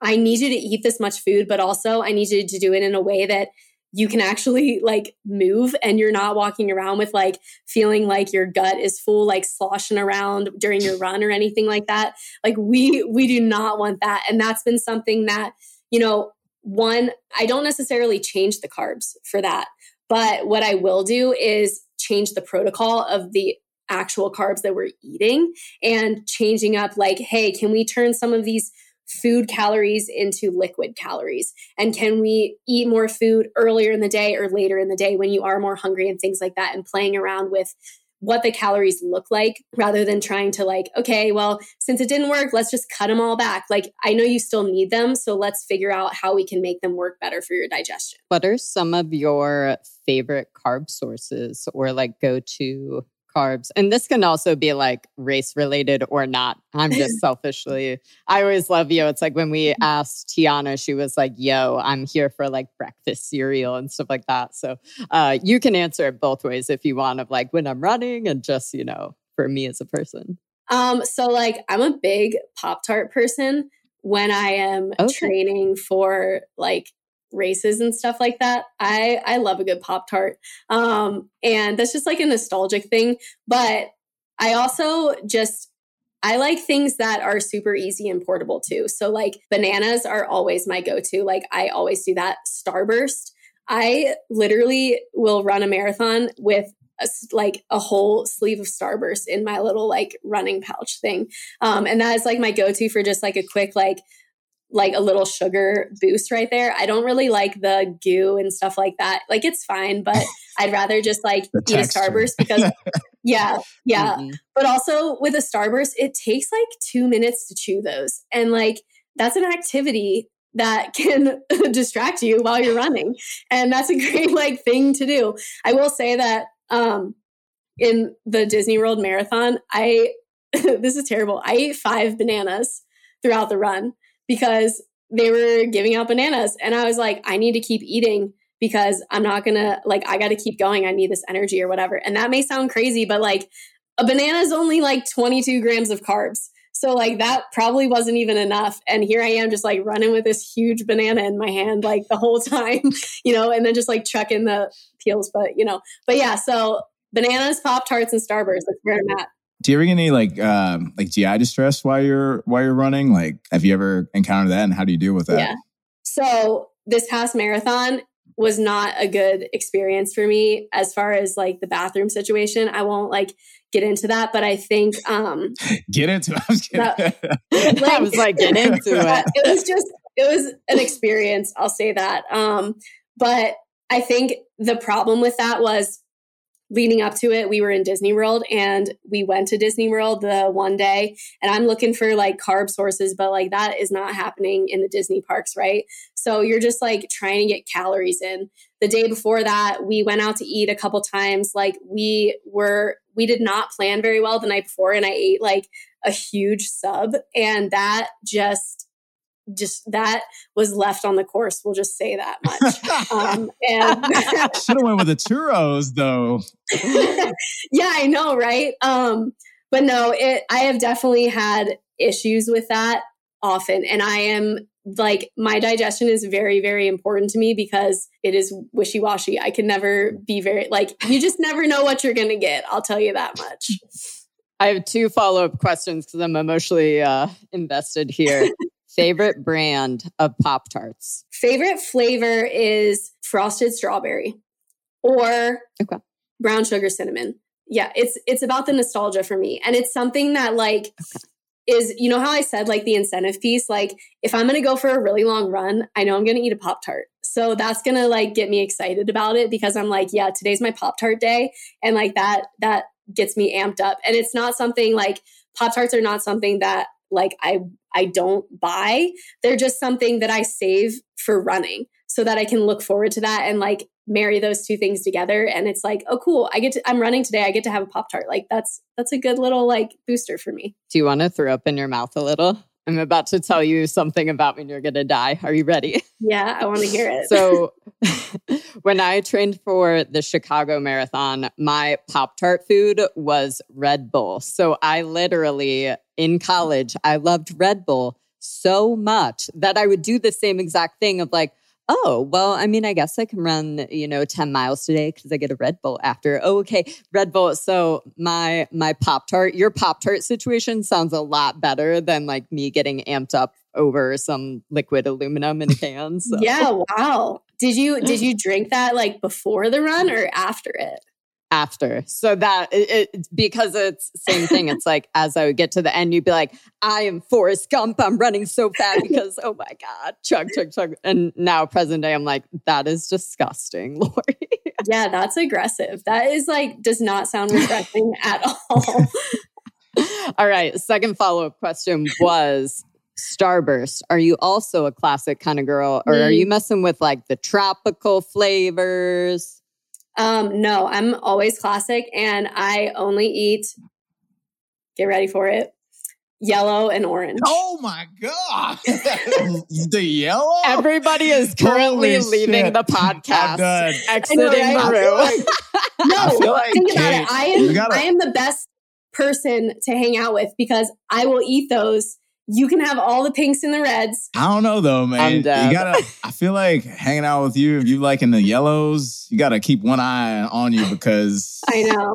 I need you to eat this much food, but also I need you to do it in a way that you can actually like move and you're not walking around with like feeling like your gut is full like sloshing around during your run or anything like that. Like we we do not want that. And that's been something that you know one i don't necessarily change the carbs for that. But what i will do is change the protocol of the actual carbs that we're eating and changing up like hey can we turn some of these food calories into liquid calories. And can we eat more food earlier in the day or later in the day when you are more hungry and things like that and playing around with what the calories look like rather than trying to like okay well since it didn't work let's just cut them all back. Like i know you still need them so let's figure out how we can make them work better for your digestion. What are some of your favorite carb sources or like go to carbs. And this can also be like race related or not. I'm just selfishly, I always love you. It's like when we mm-hmm. asked Tiana, she was like, yo, I'm here for like breakfast cereal and stuff like that. So uh, you can answer it both ways if you want, of like when I'm running and just, you know, for me as a person. Um, so like I'm a big Pop Tart person when I am okay. training for like races and stuff like that. I I love a good Pop Tart. Um, and that's just like a nostalgic thing. But I also just I like things that are super easy and portable too. So like bananas are always my go-to. Like I always do that. Starburst. I literally will run a marathon with a, like a whole sleeve of Starburst in my little like running pouch thing. Um, and that is like my go-to for just like a quick like like a little sugar boost right there. I don't really like the goo and stuff like that. Like it's fine, but I'd rather just like eat a Starburst because yeah, yeah. Mm-hmm. But also with a Starburst, it takes like 2 minutes to chew those. And like that's an activity that can distract you while you're running. And that's a great like thing to do. I will say that um in the Disney World marathon, I this is terrible. I ate 5 bananas throughout the run because they were giving out bananas. And I was like, I need to keep eating because I'm not gonna, like, I gotta keep going. I need this energy or whatever. And that may sound crazy, but like, a banana is only like 22 grams of carbs. So, like, that probably wasn't even enough. And here I am just like running with this huge banana in my hand, like the whole time, you know, and then just like chucking the peels. But, you know, but yeah, so bananas, Pop Tarts, and Starburst. That's where I'm at. Do you ever get any like um, like GI distress while you're while you're running? Like, have you ever encountered that, and how do you deal with that? Yeah. So this past marathon was not a good experience for me as far as like the bathroom situation. I won't like get into that, but I think um get into it. I was, that, like, I was like, get into it. It was just it was an experience, I'll say that. Um, but I think the problem with that was leading up to it, we were in Disney World and we went to Disney World the one day. And I'm looking for like carb sources, but like that is not happening in the Disney parks, right? So you're just like trying to get calories in. The day before that, we went out to eat a couple times. Like we were, we did not plan very well the night before, and I ate like a huge sub. And that just, just that was left on the course. We'll just say that much. um, and should have went with the churros though. yeah, I know, right? Um, but no, it. I have definitely had issues with that often, and I am like my digestion is very very important to me because it is wishy-washy i can never be very like you just never know what you're gonna get i'll tell you that much i have two follow-up questions because i'm emotionally uh, invested here Favorite brand of Pop Tarts? Favorite flavor is frosted strawberry or okay. brown sugar cinnamon. Yeah, it's it's about the nostalgia for me. And it's something that like okay. is you know how I said like the incentive piece like if I'm going to go for a really long run, I know I'm going to eat a Pop Tart. So that's going to like get me excited about it because I'm like, yeah, today's my Pop Tart day and like that that gets me amped up. And it's not something like Pop Tarts are not something that like I I don't buy. They're just something that I save for running so that I can look forward to that and like marry those two things together. And it's like oh cool i get to i'm running today i get to have a pop tart like that's that's a good little like booster for me. Do you want to throw up in your mouth a little i'm about to tell you something about when you're gonna die. Are you ready? Yeah i want to hear it. So when i trained for the chicago marathon my pop tart food was red bull. So i literally in college i loved red bull so much that i would do the same exact thing of like Oh, well, I mean, I guess I can run, you know, 10 miles today because I get a Red Bull after. Oh, okay. Red Bull. So my my Pop Tart, your Pop Tart situation sounds a lot better than like me getting amped up over some liquid aluminum in a can. So. yeah, wow. Did you did you drink that like before the run or after it? After. So that it, it, because it's same thing. It's like as I would get to the end, you'd be like, I am Forrest Gump. I'm running so fast because oh my God, chug, chug, chug. And now present day, I'm like, that is disgusting, Laurie. yeah, that's aggressive. That is like does not sound refreshing at all. all right. Second follow-up question was Starburst. Are you also a classic kind of girl? Or mm. are you messing with like the tropical flavors? Um, no, I'm always classic and I only eat, get ready for it, yellow and orange. Oh my God. the yellow? Everybody is currently Holy leaving shit. the podcast, exiting know, right? the room. Like, no, like think about it. I am, gotta, I am the best person to hang out with because I will eat those you can have all the pinks and the reds. I don't know though, man. You gotta. I feel like hanging out with you. If you like in the yellows, you gotta keep one eye on you because I know.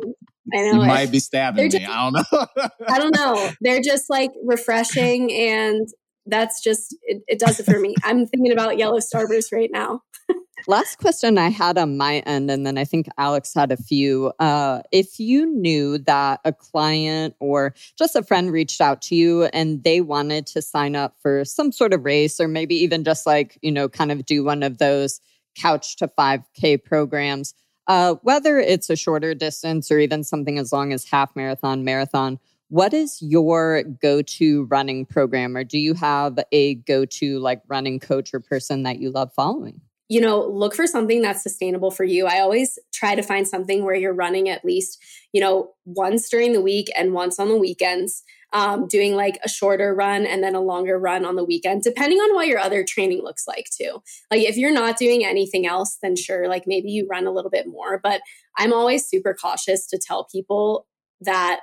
I know. You might be stabbing just, me. I don't know. I don't know. They're just like refreshing, and that's just it, it does it for me. I'm thinking about yellow starburst right now. Last question I had on my end, and then I think Alex had a few. Uh, if you knew that a client or just a friend reached out to you and they wanted to sign up for some sort of race, or maybe even just like, you know, kind of do one of those couch to 5K programs, uh, whether it's a shorter distance or even something as long as half marathon, marathon, what is your go to running program? Or do you have a go to like running coach or person that you love following? You know, look for something that's sustainable for you. I always try to find something where you're running at least, you know, once during the week and once on the weekends, um, doing like a shorter run and then a longer run on the weekend, depending on what your other training looks like too. Like if you're not doing anything else, then sure, like maybe you run a little bit more. But I'm always super cautious to tell people that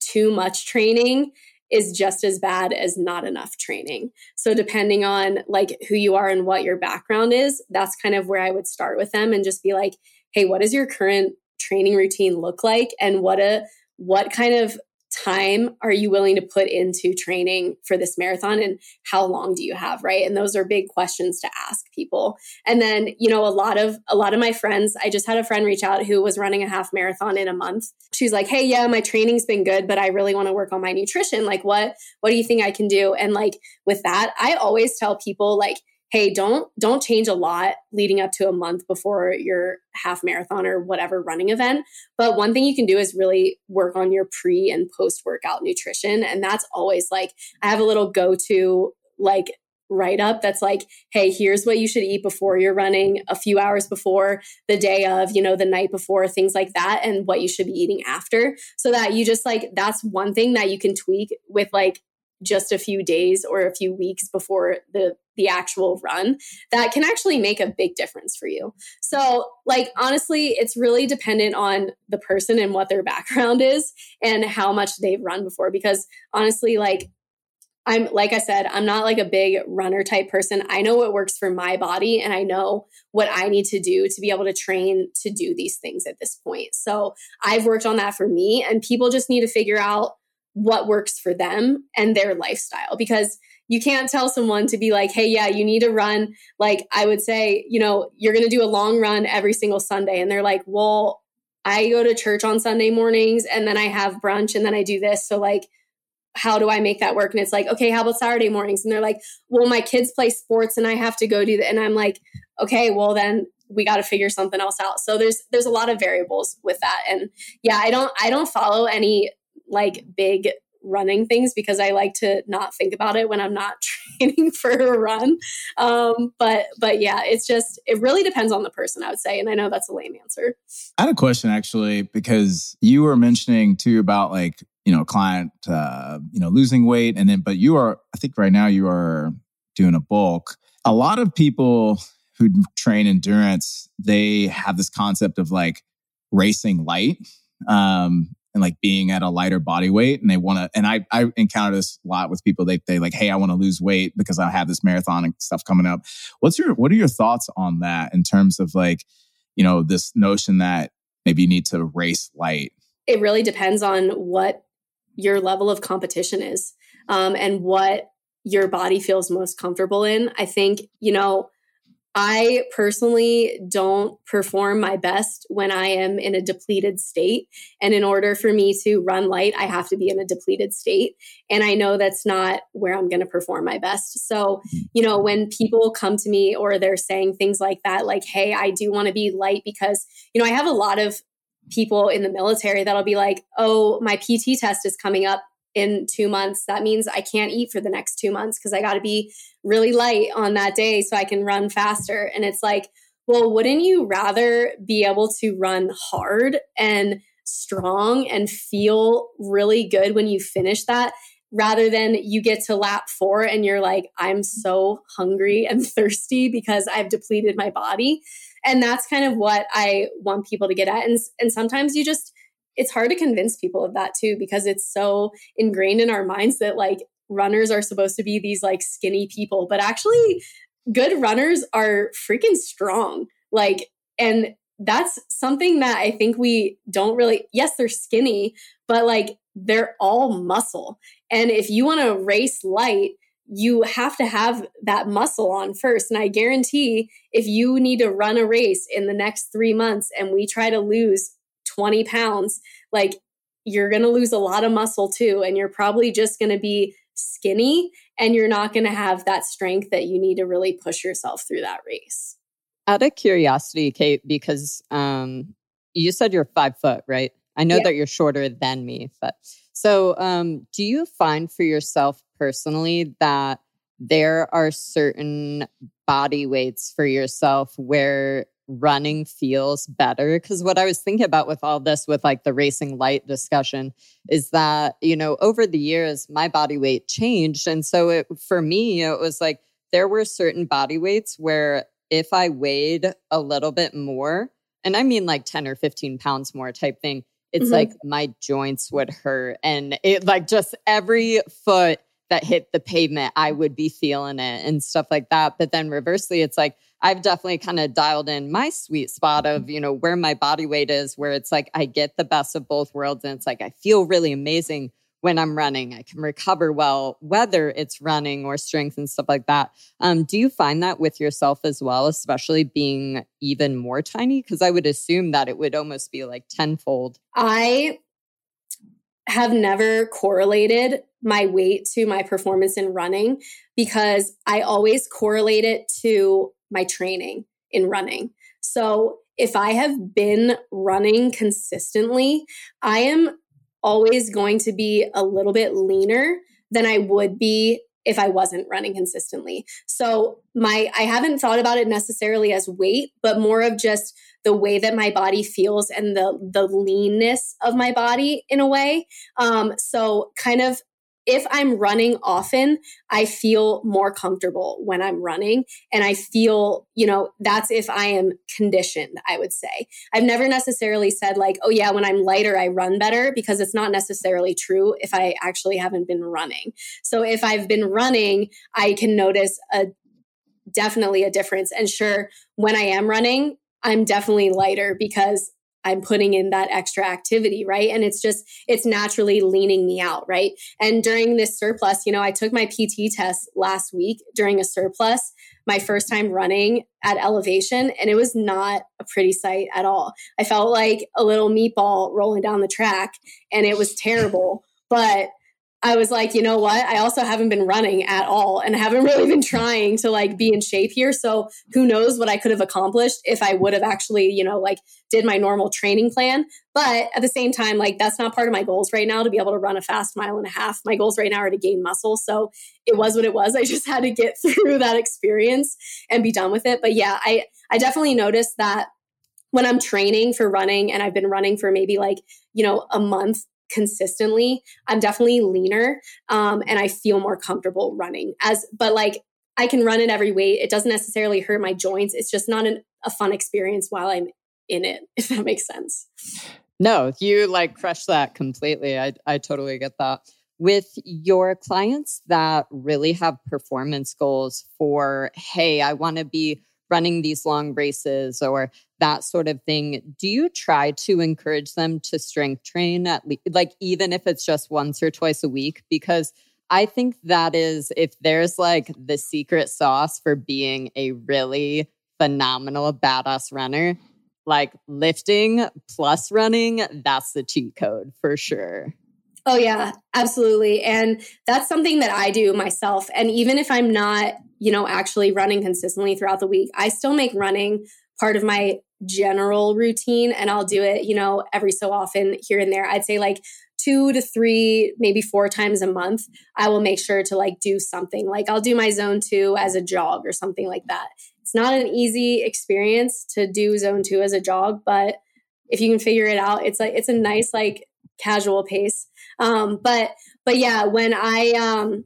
too much training is just as bad as not enough training. So depending on like who you are and what your background is, that's kind of where I would start with them and just be like, "Hey, what does your current training routine look like and what a what kind of time are you willing to put into training for this marathon and how long do you have right? And those are big questions to ask people. And then you know a lot of a lot of my friends i just had a friend reach out who was running a half marathon in a month. She's like hey yeah my training's been good but i really want to work on my nutrition. Like what what do you think i can do? And like with that i always tell people like hey don't don't change a lot leading up to a month before your half marathon or whatever running event. But one thing you can do is really work on your pre and post workout nutrition. And that's always like i have a little go to like write up that's like hey here's what you should eat before you're running a few hours before the day of you know the night before things like that and what you should be eating after. So that you just like that's one thing that you can tweak with like just a few days or a few weeks before the the actual run that can actually make a big difference for you. So, like honestly, it's really dependent on the person and what their background is and how much they've run before because honestly like I'm like I said, I'm not like a big runner type person. I know what works for my body and I know what I need to do to be able to train to do these things at this point. So, I've worked on that for me and people just need to figure out what works for them and their lifestyle because you can't tell someone to be like, hey, yeah, you need to run. Like, I would say, you know, you're going to do a long run every single Sunday. And they're like, well, I go to church on Sunday mornings and then I have brunch and then I do this. So, like, how do I make that work? And it's like, okay, how about Saturday mornings? And they're like, well, my kids play sports and I have to go do that. And I'm like, okay, well, then we got to figure something else out. So there's there's a lot of variables with that. And yeah, I don't I don't follow any like big running things because I like to not think about it when I'm not training for a run. Um, but but yeah, it's just it really depends on the person, I would say. And I know that's a lame answer. I had a question actually because you were mentioning too about like you know client uh, you know losing weight and then but you are I think right now you are doing a bulk. A lot of people who train endurance they have this concept of like racing light um, and like being at a lighter body weight and they want to and I I encounter this a lot with people they they like hey I want to lose weight because I have this marathon and stuff coming up. What's your what are your thoughts on that in terms of like you know this notion that maybe you need to race light? It really depends on what your level of competition is um, and what your body feels most comfortable in. I think, you know, I personally don't perform my best when I am in a depleted state. And in order for me to run light, I have to be in a depleted state. And I know that's not where I'm going to perform my best. So, hmm. you know, when people come to me or they're saying things like that, like, hey, I do want to be light because, you know, I have a lot of people in the military that'll be like, oh, my PT test is coming up in two months. That means I can't eat for the next two months because I got to be really light on that day so I can run faster. And it's like, well, wouldn't you rather be able to run hard and strong and feel really good when you finish that rather than you get to lap four and you're like, I'm so hungry and thirsty because I've depleted my body. And that's kind of what I want people to get at. And, and sometimes you just, it's hard to convince people of that too, because it's so ingrained in our minds that like runners are supposed to be these like skinny people, but actually, good runners are freaking strong. Like, and that's something that I think we don't really, yes, they're skinny, but like they're all muscle. And if you want to race light, you have to have that muscle on first. And I guarantee if you need to run a race in the next three months and we try to lose 20 pounds, like you're going to lose a lot of muscle too. And you're probably just going to be skinny and you're not going to have that strength that you need to really push yourself through that race. Out of curiosity, Kate, because um, you said you're five foot, right? I know yeah. that you're shorter than me, but so um, do you find for yourself personally that there are certain body weights for yourself where running feels better. Because what i was thinking about with all this with like the racing light discussion is that you know over the years my body weight changed. And so it, for me it was like there were certain body weights where if i weighed a little bit more and i mean like 10 or 15 pounds more type thing it's mm-hmm. like my joints would hurt. And it like just every foot that hit the pavement i would be feeling it and stuff like that but then reversely it's like I've definitely kind of dialed in my sweet spot of, you know, where my body weight is, where it's like I get the best of both worlds. And it's like I feel really amazing when I'm running. I can recover well, whether it's running or strength and stuff like that. Um, do you find that with yourself as well, especially being even more tiny? Because I would assume that it would almost be like tenfold. I have never correlated my weight to my performance in running because I always correlate it to my training in running. So if I have been running consistently, I am always going to be a little bit leaner than I would be if I wasn't running consistently. So my I haven't thought about it necessarily as weight, but more of just the way that my body feels and the the leanness of my body in a way. Um, so kind of if I'm running often, I feel more comfortable when I'm running. And I feel, you know, that's if I am conditioned, I would say. I've never necessarily said, like, oh, yeah, when I'm lighter, I run better because it's not necessarily true if I actually haven't been running. So if I've been running, I can notice a definitely a difference. And sure, when I am running, I'm definitely lighter because I'm putting in that extra activity, right? And it's just, it's naturally leaning me out, right? And during this surplus, you know, I took my PT test last week during a surplus, my first time running at elevation, and it was not a pretty sight at all. I felt like a little meatball rolling down the track, and it was terrible. But I was like, you know what? I also haven't been running at all and I haven't really been trying to like be in shape here. So who knows what I could have accomplished if I would have actually, you know, like did my normal training plan. But at the same time, like that's not part of my goals right now to be able to run a fast mile and a half. My goals right now are to gain muscle. So it was what it was. I just had to get through that experience and be done with it. But yeah, I, I definitely noticed that when I'm training for running and I've been running for maybe like, you know, a month consistently, I'm definitely leaner um, and I feel more comfortable running. As but like I can run at every weight. It doesn't necessarily hurt my joints. It's just not an, a fun experience while I'm in it, if that makes sense. No, you like crush that completely. I I totally get that. With your clients that really have performance goals for, hey, I want to be running these long races or that sort of thing do you try to encourage them to strength train at least like even if it's just once or twice a week because i think that is if there's like the secret sauce for being a really phenomenal badass runner like lifting plus running that's the cheat code for sure Oh, yeah, absolutely. And that's something that I do myself. And even if I'm not, you know, actually running consistently throughout the week, I still make running part of my general routine. And I'll do it, you know, every so often here and there. I'd say like two to three, maybe four times a month, I will make sure to like do something. Like I'll do my zone two as a jog or something like that. It's not an easy experience to do zone two as a jog, but if you can figure it out, it's like, it's a nice, like, casual pace. Um, but but yeah, when I um,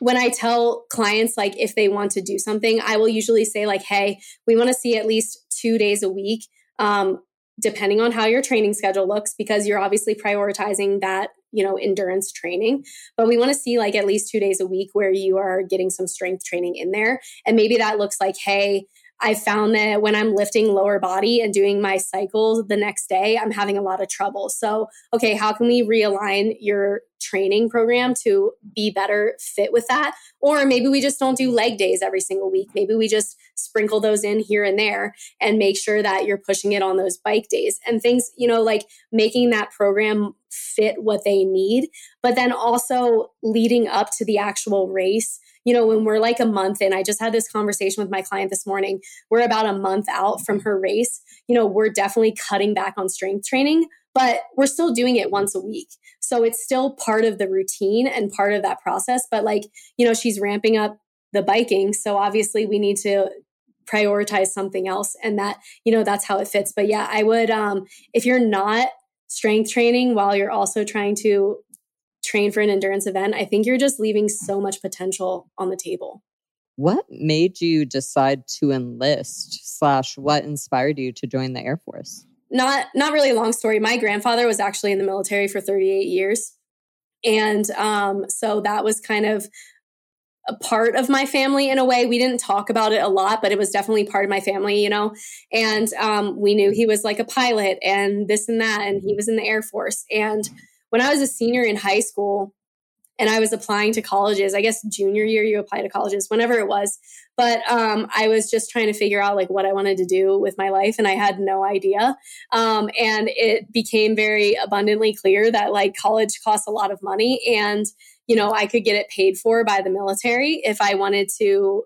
when I tell clients like if they want to do something, I will usually say like, hey, we want to see at least two days a week. Um, depending on how your training schedule looks because you're obviously prioritizing that you know endurance training but we want to see like at least two days a week where you are getting some strength training in there and maybe that looks like hey I found that when I'm lifting lower body and doing my cycles the next day, I'm having a lot of trouble. So, okay, how can we realign your training program to be better fit with that? Or maybe we just don't do leg days every single week. Maybe we just sprinkle those in here and there and make sure that you're pushing it on those bike days and things, you know, like making that program fit what they need, but then also leading up to the actual race you know, when we're like a month in, I just had this conversation with my client this morning. We're about a month out from her race. You know, we're definitely cutting back on strength training, but we're still doing it once a week. So it's still part of the routine and part of that process. But like, you know, she's ramping up the biking. So obviously we need to prioritize something else and that you know that's how it fits but yeah i would um if you're not strength training while you're also trying to train for an endurance event, I think you're just leaving so much potential on the table. What made you decide to enlist slash what inspired you to join the Air Force? Not not really a long story. My grandfather was actually in the military for 38 years. And um, so that was kind of a part of my family in a way. We didn't talk about it a lot, but it was definitely part of my family, you know. And um, we knew he was like a pilot and this and that, and he was in the Air Force. And when I was a senior in high school and I was applying to colleges, I guess junior year you apply to colleges, whenever it was. But um, I was just trying to figure out like what I wanted to do with my life, and I had no idea. Um, and it became very abundantly clear that like college costs a lot of money, and you know I could get it paid for by the military if I wanted to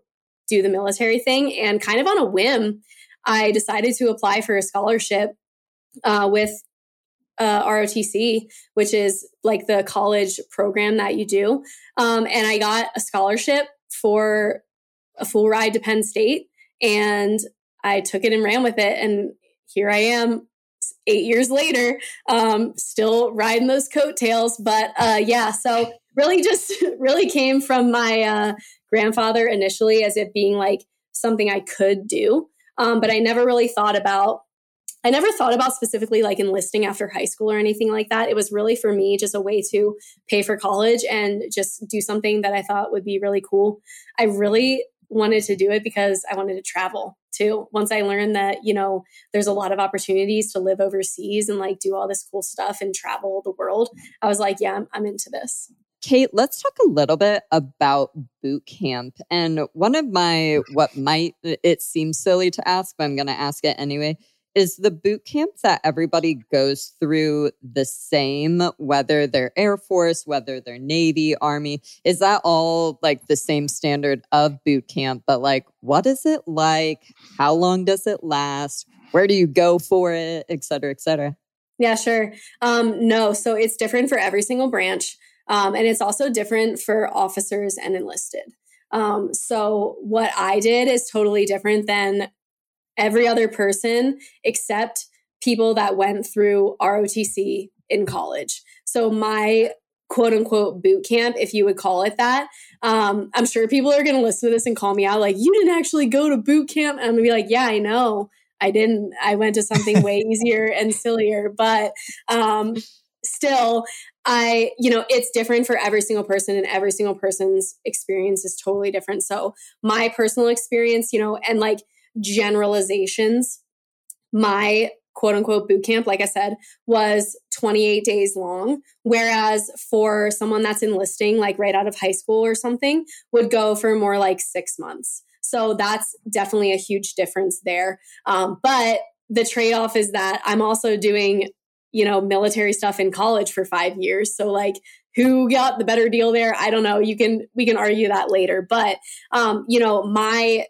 do the military thing. And kind of on a whim, I decided to apply for a scholarship uh, with uh, ROTC, which is like the college program that you do. Um, and I got a scholarship for a full ride to Penn State. And I took it and ran with it. And here I am eight years later, um, still riding those coattails. But uh, yeah, so really just really came from my uh, grandfather initially as it being like something I could do. Um, but I never really thought about I never thought about specifically like enlisting after high school or anything like that. It was really for me just a way to pay for college and just do something that I thought would be really cool. I really wanted to do it because I wanted to travel too. Once I learned that, you know, there's a lot of opportunities to live overseas and like do all this cool stuff and travel the world, I was like, yeah, I'm, I'm into this. Kate, let's talk a little bit about boot camp. And one of my, what might, it seems silly to ask, but I'm going to ask it anyway is the boot camp that everybody goes through the same, whether they're Air Force, whether they're Navy, Army? Is that all like the same standard of boot camp? But like, what is it like? How long does it last? Where do you go for it, et cetera, et cetera? Yeah, sure. Um, no, so it's different for every single branch. Um, and it's also different for officers and enlisted. Um, so what I did is totally different than every other person except people that went through ROTC in college. So my quote unquote boot camp, if you would call it that. Um, I'm sure people are going to listen to this and call me out like, you didn't actually go to boot camp. And I'm going to be like, yeah, I know. I didn't. I went to something way easier and sillier. But um, still, I, you know, it's different for every single person and every single person's experience is totally different. So my personal experience, you know, and like generalizations, my quote unquote boot camp, like I said, was 28 days long. Whereas for someone that's enlisting, like right out of high school or something, would go for more like six months. So that's definitely a huge difference there. Um, but the trade off is that I'm also doing you know, military stuff in college for five years. So like who got the better deal there? I don't know. You can we can argue that later. But um, you know, my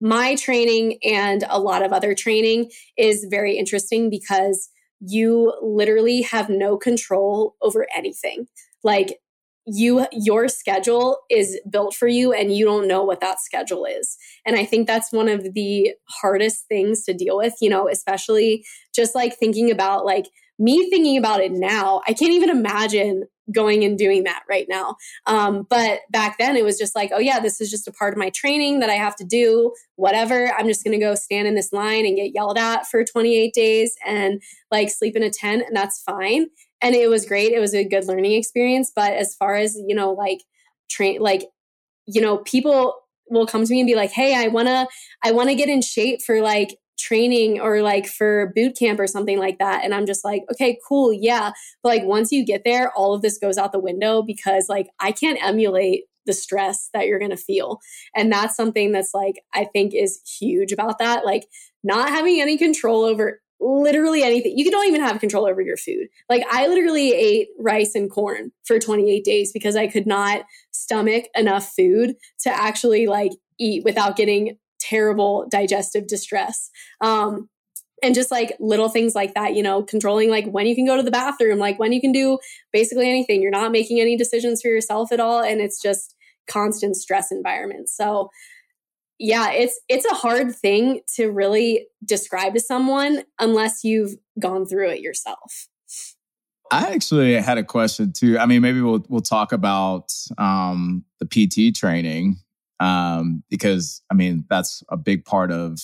my training and a lot of other training is very interesting because you literally have no control over anything. Like you your schedule is built for you and you don't know what that schedule is and i think that's one of the hardest things to deal with you know especially just like thinking about like me thinking about it now i can't even imagine going and doing that right now um, but back then it was just like oh yeah this is just a part of my training that i have to do whatever i'm just going to go stand in this line and get yelled at for 28 days and like sleep in a tent and that's fine and it was great. It was a good learning experience. But as far as, you know, like train, like, you know, people will come to me and be like, Hey, I want to, I want to get in shape for like training or like for boot camp or something like that. And I'm just like, okay, cool. Yeah. But like once you get there, all of this goes out the window because like I can't emulate the stress that you're going to feel. And that's something that's like, I think is huge about that. Like not having any control over literally anything. You don't even have control over your food. Like I literally ate rice and corn for 28 days because I could not stomach enough food to actually like eat without getting terrible digestive distress. Um, and just like little things like that, you know, controlling like when you can go to the bathroom, like when you can do basically anything. You're not making any decisions for yourself at all. And it's just constant stress environment. So yeah, it's it's a hard thing to really describe to someone unless you've gone through it yourself. I actually had a question too. I mean, maybe we'll we'll talk about um, the PT training um, because I mean that's a big part of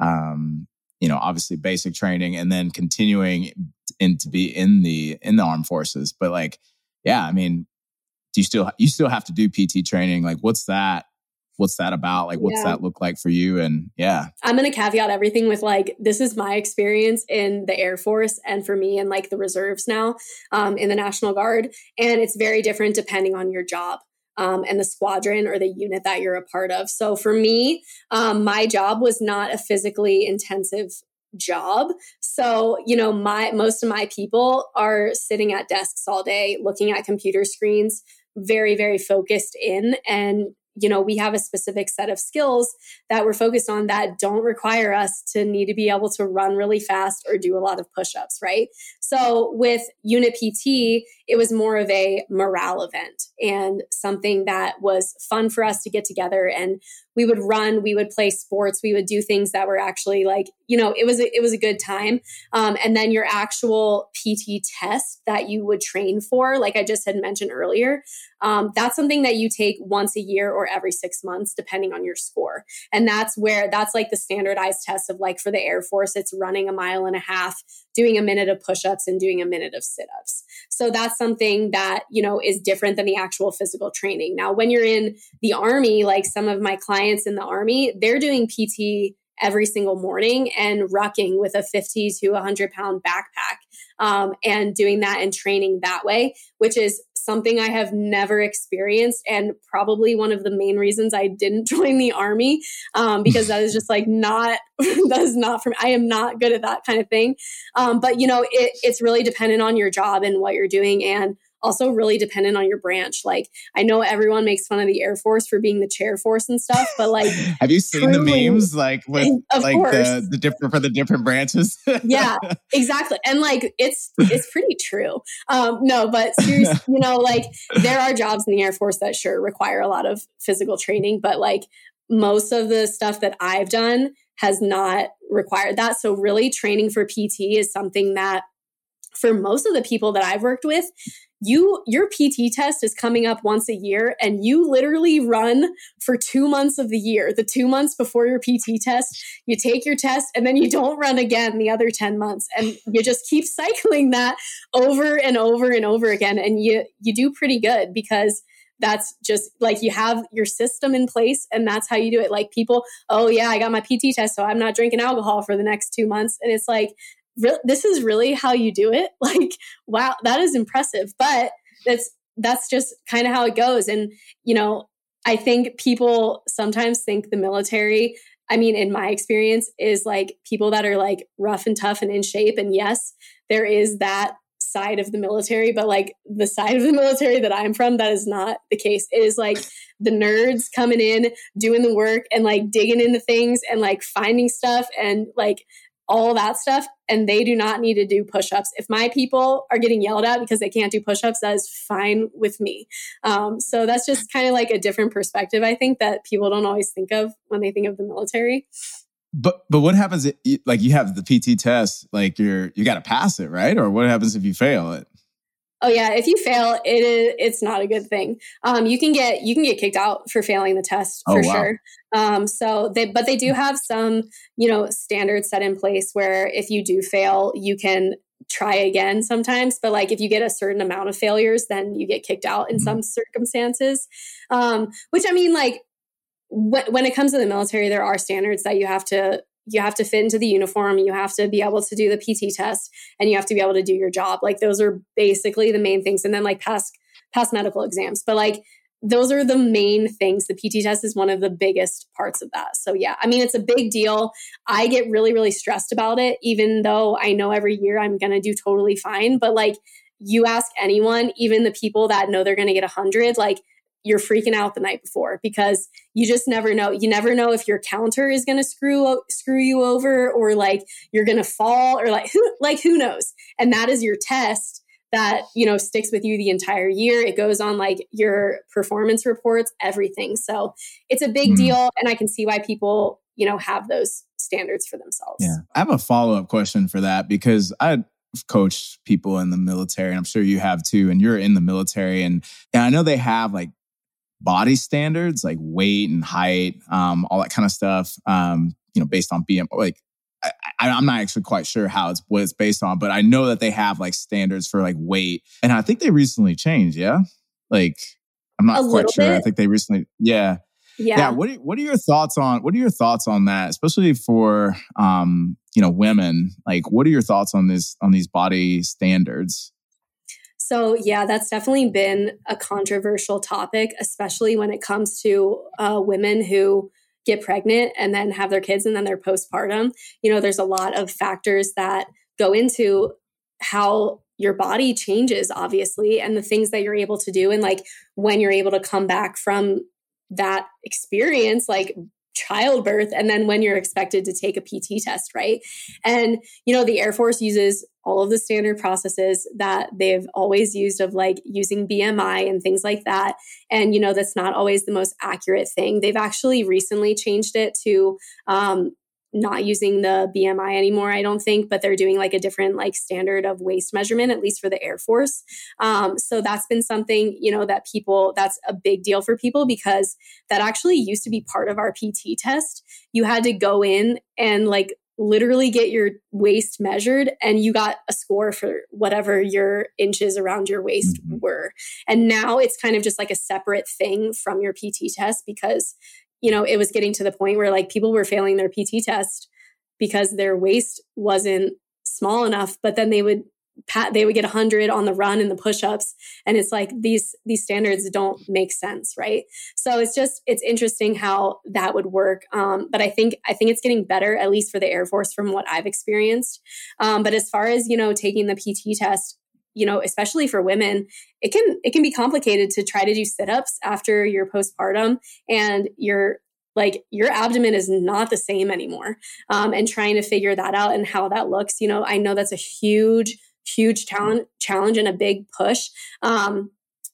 um, you know obviously basic training and then continuing in to be in the in the armed forces. But like, yeah, I mean, do you still you still have to do PT training? Like, what's that what's that about? Like, what's yeah. that look like for you? And yeah. I'm going to caveat everything with like, this is my experience in the Air Force and for me and like the reserves now um, in the National Guard. And it's very different depending on your job. Um, and the squadron or the unit that you're a part of. So for me, um, my job was not a physically intensive job. So, you know, my most of my people are sitting at desks all day looking at computer screens, very very focused in and you know, we have a specific set of skills that we're focused on that don't require us to need to be able to run really fast or do a lot of push ups, right? So with Unit PT, it was more of a morale event and something that was fun for us to get together and we would run, we would play sports, we would do things that were actually like, you know, it was a, it was a good time. Um, and then your actual PT test that you would train for, like I just had mentioned earlier, um, that's something that you take once a year or every six months, depending on your score. And that's where that's like the standardized test of like for the Air Force, it's running a mile and a half, doing a minute of push-ups, and doing a minute of sit-ups. So that's something that you know is different than the actual physical training. Now, when you're in the Army, like some of my clients in the Army, they're doing PT every single morning and rucking with a 50 to 100 pound backpack um, and doing that and training that way, which is something I have never experienced, and probably one of the main reasons I didn't join the army, um, because that is just like not that is not for me. I am not good at that kind of thing. Um, but you know, it, it's really dependent on your job and what you're doing, and also really dependent on your branch. Like I know everyone makes fun of the Air Force for being the chair force and stuff, but like have you seen truly, the memes like with like the, the different for the different branches? yeah, exactly. And like it's it's pretty true. Um, no, but seriously, you know, like there are jobs in the Air Force that sure require a lot of physical training, but like most of the stuff that I've done has not required that. So really training for PT is something that for most of the people that I've worked with, you your PT test is coming up once a year and you literally run for 2 months of the year. The 2 months before your PT test, you take your test and then you don't run again the other 10 months. And you just keep cycling that over and over and over again and you you do pretty good because that's just like you have your system in place and that's how you do it. Like people oh yeah i got my pt test so i'm not drinking alcohol for the next two months. And it's like this is really how you do it? Like wow that is impressive but that's that's just kind of how it goes and you know i think people sometimes think the military i mean in my experience is like people that are like rough and tough and in shape and yes there is that side of the military but like the side of the military that i'm from that is not the case. It is like the nerds coming in doing the work and like digging into things and like finding stuff and like all that stuff and they do not need to do push-ups. If my people are getting yelled at because they can't do push-ups that is fine with me. Um, so that's just kind of like a different perspective i think that people don't always think of when they think of the military. But but what happens if, like you have the pt test like you're you got to pass it right? Or what happens if you fail it Oh yeah, if you fail, it is it's not a good thing. Um, you can get you can get kicked out for failing the test for oh, wow. sure. Um, so they but they do have some you know standards set in place where if you do fail, you can try again sometimes. But like if you get a certain amount of failures, then you get kicked out in mm-hmm. some circumstances. Um, which I mean, like when it comes to the military, there are standards that you have to you have to fit into the uniform you have to be able to do the pt test and you have to be able to do your job. Like those are basically the main things and then like pass pass medical exams. But like those are the main things. The pt test is one of the biggest parts of that. So yeah i mean it's a big deal. I get really really stressed about it even though i know every year i'm going to do totally fine. But like you ask anyone even the people that know they're going to get a 100 like you're freaking out the night before because you just never know. You never know if your counter is going to screw screw you over or like you're going to fall or like who like who knows. And that is your test that, you know, sticks with you the entire year. It goes on like your performance reports, everything. So, it's a big mm-hmm. deal and I can see why people, you know, have those standards for themselves. Yeah. I have a follow-up question for that because I coached people in the military and I'm sure you have too and you're in the military and, and I know they have like body standards like weight and height, um, all that kind of stuff. Um, you know, based on BM, like I, am not actually quite sure how it's what it's based on, but I know that they have like standards for like weight, and I think they recently changed. Yeah, like I'm not A quite sure. Bit. I think they recently, yeah. Yeah. yeah. What are, what are your thoughts on what are your thoughts on that, especially for um, you know, women? Like what are your thoughts on this on these body standards? So, yeah, that's definitely been a controversial topic, especially when it comes to uh, women who get pregnant and then have their kids and then they're postpartum. You know, there's a lot of factors that go into how your body changes, obviously, and the things that you're able to do. And like when you're able to come back from that experience, like childbirth and then when you're expected to take a PT test, right? And you know, the Air Force uses all of the standard processes that they've always used of like using BMI and things like that. And you know, that's not always the most accurate thing. They've actually recently changed it to um, not using the BMI anymore, I don't think, but they're doing like a different like standard of waist measurement, at least for the Air Force. Um, so that's been something, you know, that people, that's a big deal for people because that actually used to be part of our PT test. You had to go in and like literally get your waist measured and you got a score for whatever your inches around your waist mm-hmm. were. And now it's kind of just like a separate thing from your PT test because you know, it was getting to the point where like people were failing their PT test because their waist wasn't small enough, but then they would pat they would get 100 on the run and the push-ups and it's like these these standards don't make sense right? So it's just it's interesting how that would work um, but i think i think it's getting better at least for the air force from what i've experienced. Um, but as far as you know taking the pt test you know especially for women it can it can be complicated to try to do sit-ups after your postpartum and your like your abdomen is not the same anymore um, and trying to figure that out and how that looks you know i know that's a huge huge challenge challenge and a big push um,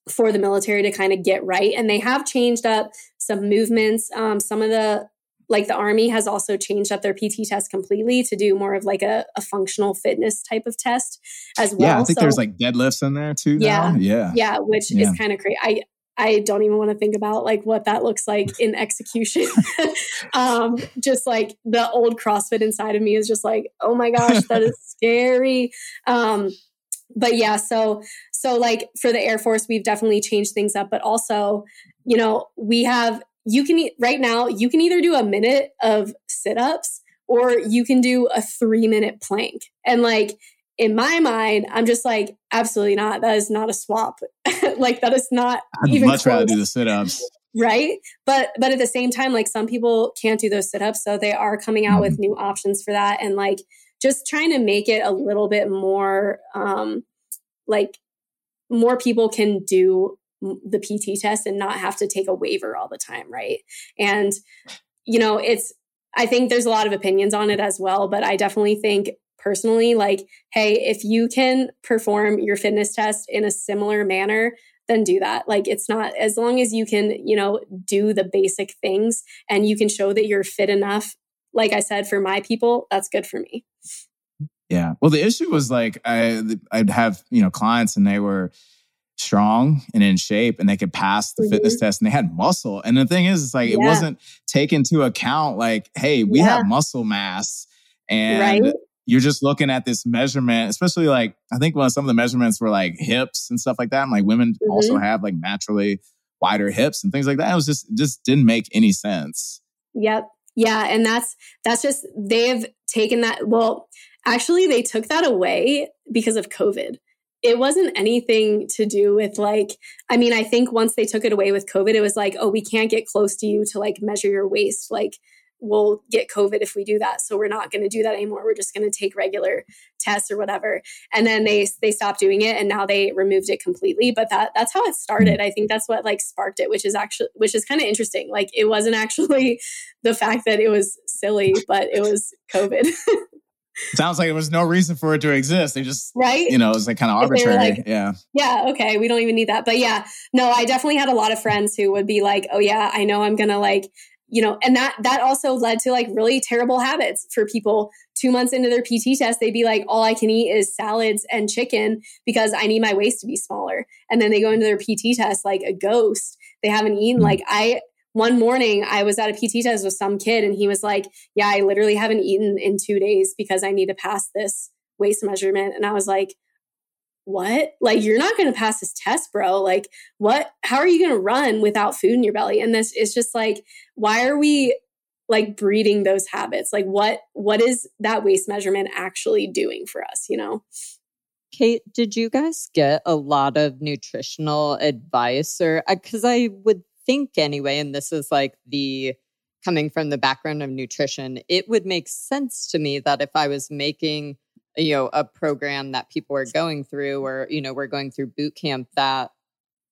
for the military to kind of get right and they have changed up some movements um, some of the like the army has also changed up their pt test completely to do more of like a, a functional fitness type of test as well yeah i think so, there's like deadlifts in there too yeah now. yeah yeah which yeah. is kind of crazy i I don't even want to think about like what that looks like in execution. um, just like the old CrossFit inside of me is just like, oh my gosh, that is scary. Um, but yeah, so so like for the Air Force, we've definitely changed things up, but also, you know, we have you can right now you can either do a minute of sit-ups or you can do a three minute plank. And like in my mind, I'm just like, absolutely not. That is not a swap. like that is not I'd even much close. rather do the sit-ups. Right. But but at the same time, like some people can't do those sit-ups. So they are coming out mm-hmm. with new options for that. And like just trying to make it a little bit more um like more people can do the PT test and not have to take a waiver all the time, right? And you know, it's I think there's a lot of opinions on it as well, but I definitely think personally like hey if you can perform your fitness test in a similar manner then do that like it's not as long as you can you know do the basic things and you can show that you're fit enough like i said for my people that's good for me yeah well the issue was like i i'd have you know clients and they were strong and in shape and they could pass the mm-hmm. fitness test and they had muscle and the thing is it's like yeah. it wasn't taken into account like hey we yeah. have muscle mass and right? You're just looking at this measurement, especially like I think when some of the measurements were like hips and stuff like that. And like women mm-hmm. also have like naturally wider hips and things like that. It was just just didn't make any sense. Yep. Yeah. And that's that's just they've taken that well, actually they took that away because of COVID. It wasn't anything to do with like, I mean, I think once they took it away with COVID, it was like, oh, we can't get close to you to like measure your waist. Like we'll get COVID if we do that. So we're not going to do that anymore. We're just going to take regular tests or whatever. And then they they stopped doing it, and now they removed it completely. But that that's how it started. Mm. I think that's what like sparked it, which is actually which is kind of interesting. Like it wasn't actually the fact that it was silly, but it was COVID. Sounds like there was no reason for it to exist. They just, right? You know, it was like kind of arbitrary. Like, yeah. Yeah. Okay. We don't even need that. But yeah, no, I definitely had a lot of friends who would be like, oh, yeah, I know I'm going to like you know and that that also led to like really terrible habits for people. Two months into their pt test they'd be like all i can eat is salads and chicken because i need my waist to be smaller. And then they go into their pt test like a ghost. They haven't eaten. Mm-hmm. like i one morning i was at a pt test with some kid and he was like yeah i literally haven't eaten in two days because i need to pass this waist measurement. And i was like what? Like, you're not going to pass this test, bro. Like, what? How are you going to run without food in your belly? And this is just like, why are we like breeding those habits? Like, what, what is that waist measurement actually doing for us, you know? Kate, did you guys get a lot of nutritional advice or because uh, I would think anyway, and this is like the coming from the background of nutrition, it would make sense to me that if I was making you know a program that people are going through or you know we're going through boot camp that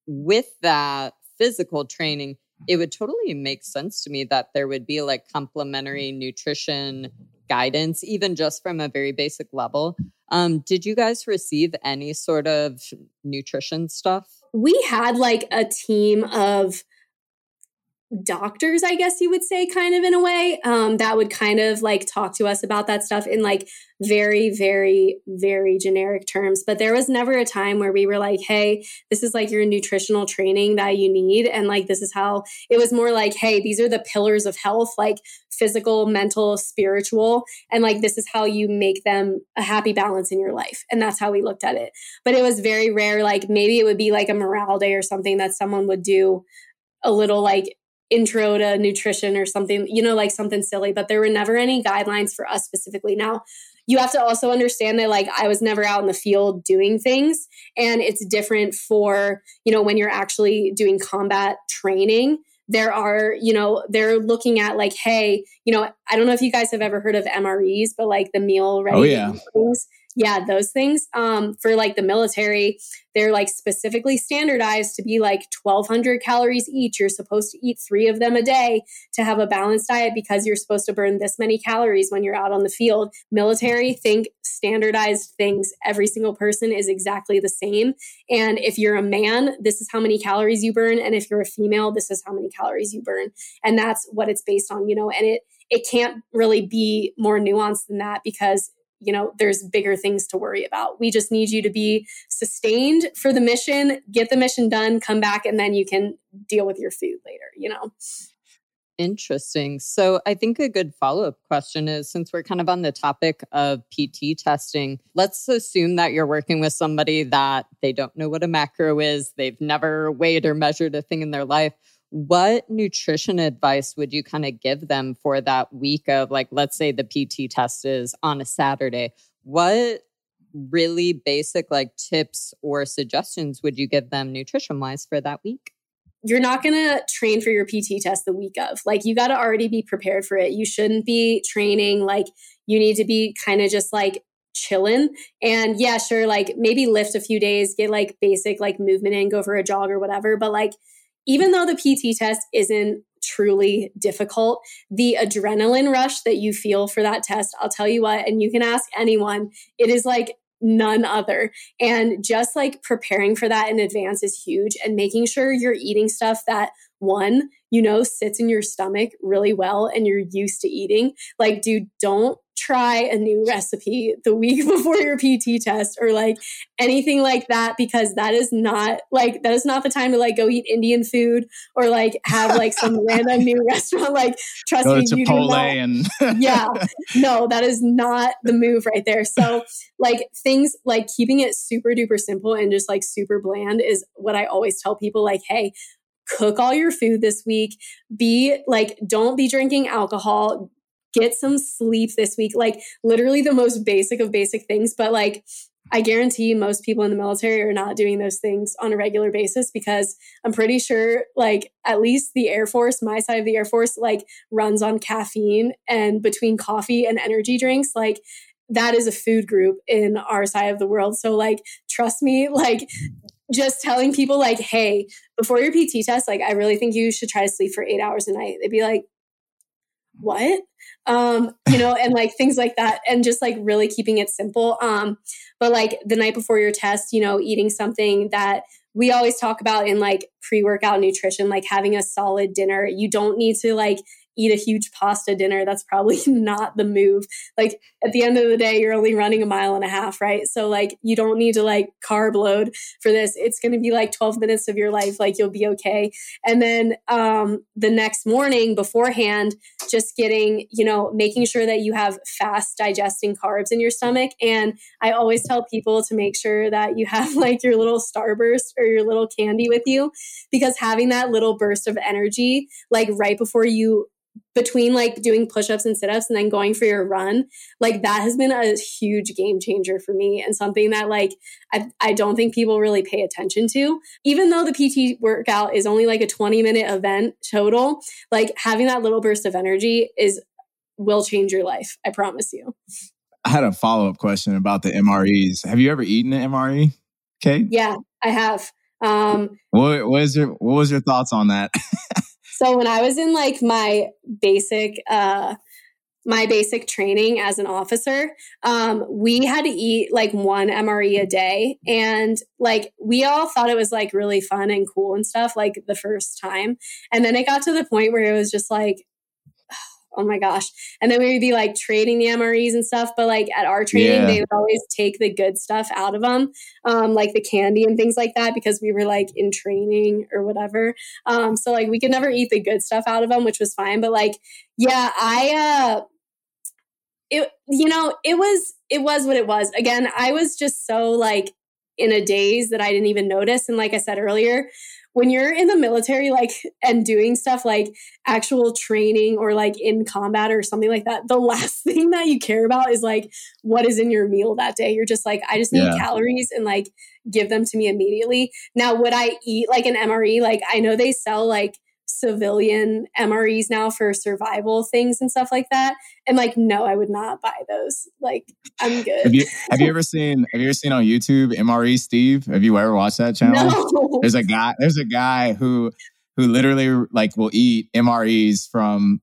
with that physical training it would totally make sense to me that there would be like complementary nutrition guidance even just from a very basic level. Um, did you guys receive any sort of nutrition stuff? We had like a team of doctors i guess you would say kind of in a way um, that would kind of like talk to us about that stuff in like very very very generic terms. But there was never a time where we were like hey this is like your nutritional training that you need and like this is how it was more like hey these are the pillars of health like physical mental spiritual and like this is how you make them a happy balance in your life and that's how we looked at it. But it was very rare like maybe it would be like a morale day or something that someone would do a little like intro to nutrition or something, you know, like something silly, but there were never any guidelines for us specifically. Now, you have to also understand that like I was never out in the field doing things and it's different for, you know, when you're actually doing combat training there are, you know, they're looking at like, hey, you know, I don't know if you guys have ever heard of MREs, but like the meal oh, ready oh, yeah. things yeah those things um, for like the military they're like specifically standardized to be like 1200 calories each. You're supposed to eat three of them a day to have a balanced diet because you're supposed to burn this many calories when you're out on the field. Military think standardized things. Every single person is exactly the same. And if you're a man this is how many calories you burn. And if you're a female this is how many calories you burn. And that's what it's based on you know and it it can't really be more nuanced than that because you know, there's bigger things to worry about. We just need you to be sustained for the mission, get the mission done, come back, and then you can deal with your food later, you know? Interesting. So, I think a good follow up question is since we're kind of on the topic of PT testing, let's assume that you're working with somebody that they don't know what a macro is, they've never weighed or measured a thing in their life what nutrition advice would you kind of give them for that week of like let's say the pt test is on a saturday what really basic like tips or suggestions would you give them nutrition wise for that week? You're not going to train for your pt test the week of. Like you got to already be prepared for it. You shouldn't be training like you need to be kind of just like chilling and yeah sure like maybe lift a few days get like basic like movement in go for a jog or whatever but like even though the PT test isn't truly difficult, the adrenaline rush that you feel for that test, I'll tell you what, and you can ask anyone, it is like none other. And just like preparing for that in advance is huge and making sure you're eating stuff that one, you know, sits in your stomach really well and you're used to eating. Like, dude, don't try a new recipe the week before your PT test or like anything like that because that is not like that is not the time to like go eat Indian food or like have like some random new restaurant. Like trust go me, you Chipotle do not, and yeah, no, that is not the move right there. So like things like keeping it super duper simple and just like super bland is what I always tell people. Like, hey, cook all your food this week. Be like, don't be drinking alcohol get some sleep this week. Like literally the most basic of basic things. But like, I guarantee most people in the military are not doing those things on a regular basis because I'm pretty sure, like, at least the Air Force, my side of the Air Force, like, runs on caffeine and between coffee and energy drinks, like, that is a food group in our side of the world. So, like, trust me, like, just telling people, like, hey, before your PT test, like, I really think you should try to sleep for eight hours a night. They'd be like, what? Um you know and like things like that and just like really keeping it simple. Um but like the night before your test you know eating something that we always talk about in like pre-workout nutrition like having a solid dinner you don't need to like eat a huge pasta dinner. That's probably not the move. Like at the end of the day, you're only running a mile and a half, right? So like you don't need to like carb load for this. It's going to be like 12 minutes of your life. Like you'll be okay. And then um, the next morning beforehand, just getting, you know, making sure that you have fast digesting carbs in your stomach. And I always tell people to make sure that you have like your little starburst or your little candy with you because having that little burst of energy, like right before you between like doing push-ups and sit-ups and then going for your run like that has been a huge game changer for me and something that like I, I don't think people really pay attention to. Even though the pt workout is only like a 20 minute event total like having that little burst of energy is will change your life i promise you. I had a follow-up question about the mres have you ever eaten an mre okay yeah i have. Um what was your what was your thoughts on that So when I was in like my basic uh my basic training as an officer, um, we had to eat like one MRE a day. And like we all thought it was like really fun and cool and stuff, like the first time. And then it got to the point where it was just like, oh my gosh. And then we would be like trading the MREs and stuff. But like at our training, yeah. they would always take the good stuff out of them, um, like the candy and things like that, because we were like in training or whatever. Um, so like we could never eat the good stuff out of them, which was fine. But like, yeah, I, uh, it, you know, it was, it was what it was. Again, I was just so like in a daze that I didn't even notice. And like I said earlier, when you're in the military, like, and doing stuff like actual training or like in combat or something like that, the last thing that you care about is like what is in your meal that day. You're just like, I just need yeah. calories and like give them to me immediately. Now, would I eat like an MRE? Like, I know they sell like civilian MREs now for survival things and stuff like that. And like, no, I would not buy those. Like, I'm good. Have you have you ever seen have you ever seen on YouTube MRE Steve? Have you ever watched that channel? No. There's a guy there's a guy who who literally like will eat MREs from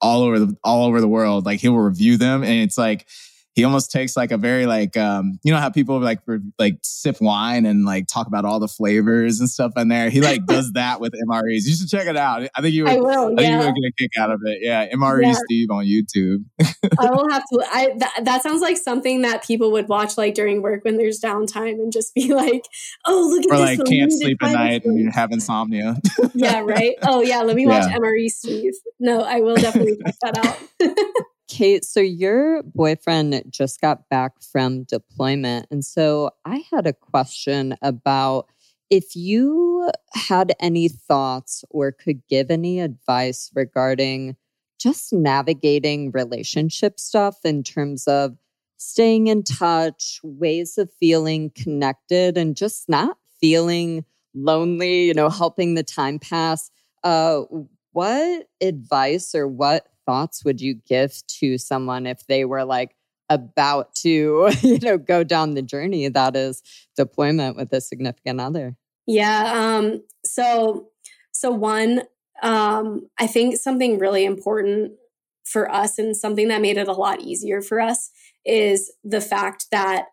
all over the all over the world. Like he'll review them and it's like he almost takes like a very like um you know how people like like sip wine and like talk about all the flavors and stuff in there. He like does that with MREs. You should check it out. I think you would. I will. I think yeah. you would get a kick out of it. Yeah, MRE yeah. Steve on YouTube. I will have to. I that, that sounds like something that people would watch like during work when there's downtime and just be like, oh look at or this. like can't sleep at night and you have insomnia. yeah. Right. Oh yeah. Let me watch yeah. MRE Steve. No, I will definitely check that out. Kate, so your boyfriend just got back from deployment. And so I had a question about if you had any thoughts or could give any advice regarding just navigating relationship stuff in terms of staying in touch, ways of feeling connected, and just not feeling lonely, you know, helping the time pass. Uh, what advice or what thoughts would you give to someone if they were like about to, you know, go down the journey that is deployment with a significant other? Yeah. Um, so, so one, um, I think something really important for us and something that made it a lot easier for us is the fact that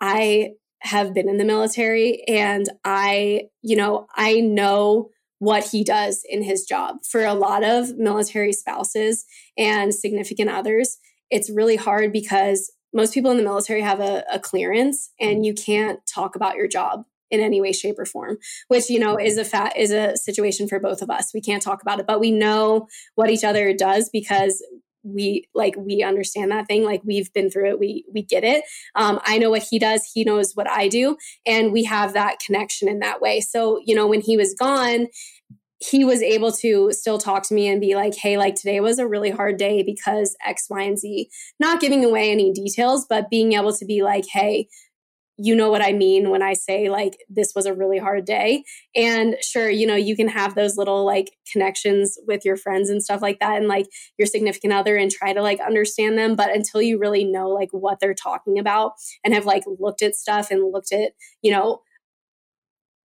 I have been in the military and I, you know, I know what he does in his job. For a lot of military spouses and significant others, it's really hard because most people in the military have a, a, clearance and mm-hmm. you can't talk about your job in any way shape or form which you know is a fat is a situation for both of us we can't talk about it but we know what each other does because we like we understand that thing like we've been through it we we get it. Um, i know what he does he knows what i do and we have that connection in that way. So you know when he was gone he was able to still talk to me and be like hey like today was a really hard day because x y and z. Not giving away any details but being able to be like hey you know what I mean when I say like this was a really hard day. And sure, you know, you can have those little like connections with your friends and stuff like that and like your significant other and try to like understand them. But until you really know like what they're talking about and have like looked at stuff and looked at, you know,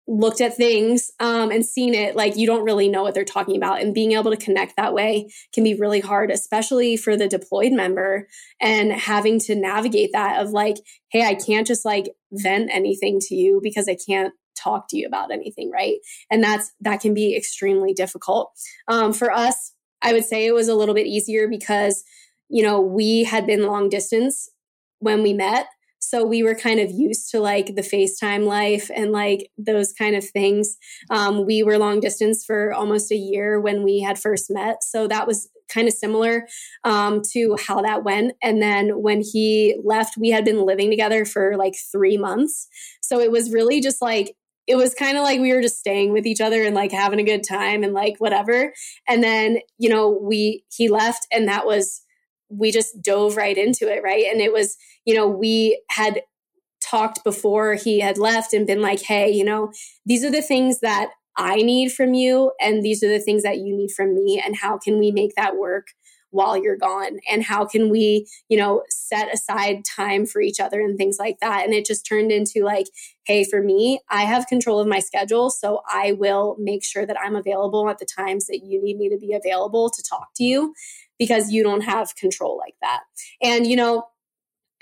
looked at things um, and seen it, like you don't really know what they're talking about. And being able to connect that way can be really hard, especially for the deployed member and having to navigate that of like, hey, I can't just like vent anything to you because I can't talk to you about anything, right? And that's that can be extremely difficult. Um, for us, I would say it was a little bit easier because, you know, we had been long distance when we met so we were kind of used to like the FaceTime life and like those kind of things. Um, we were long distance for almost a year when we had first met. So that was kind of similar um, to how that went. And then when he left, we had been living together for like three months. So it was really just like, it was kind of like we were just staying with each other and like having a good time and like whatever. And then, you know, we, he left and that was, we just dove right into it, right? And it was, you know, we had talked before he had left and been like, hey, you know, these are the things that I need from you, and these are the things that you need from me, and how can we make that work? while you're gone and how can we you know set aside time for each other and things like that and it just turned into like hey for me i have control of my schedule so i will make sure that i'm available at the times that you need me to be available to talk to you because you don't have control like that. And, you know,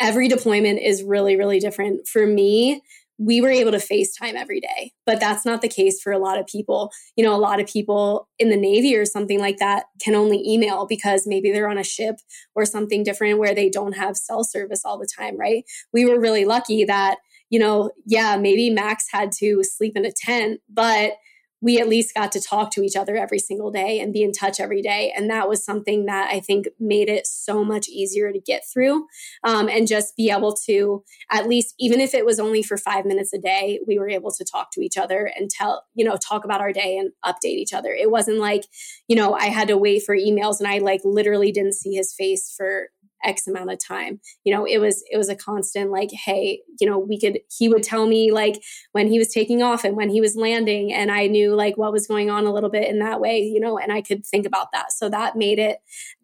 every deployment is really, really different. For me, we were able to FaceTime every day, but that's not the case for a lot of people. You know, a lot of people in the Navy or something like that can only email because maybe they're on a ship or something different where they don't have cell service all the time, right? We were really lucky that, you know, yeah, maybe Max had to sleep in a tent, but we at least got to talk to each other every single day and be in touch every day. And that was something that I think made it so much easier to get through um, and just be able to, at least, even if it was only for five minutes a day, we were able to talk to each other and tell, you know, talk about our day and update each other. It wasn't like, you know, I had to wait for emails and I like literally didn't see his face for x amount of time. You know it was it was a constant like hey you know we could he would tell me like when he was taking off and when he was landing and i knew like what was going on a little bit in that way you know and i could think about that. So that made it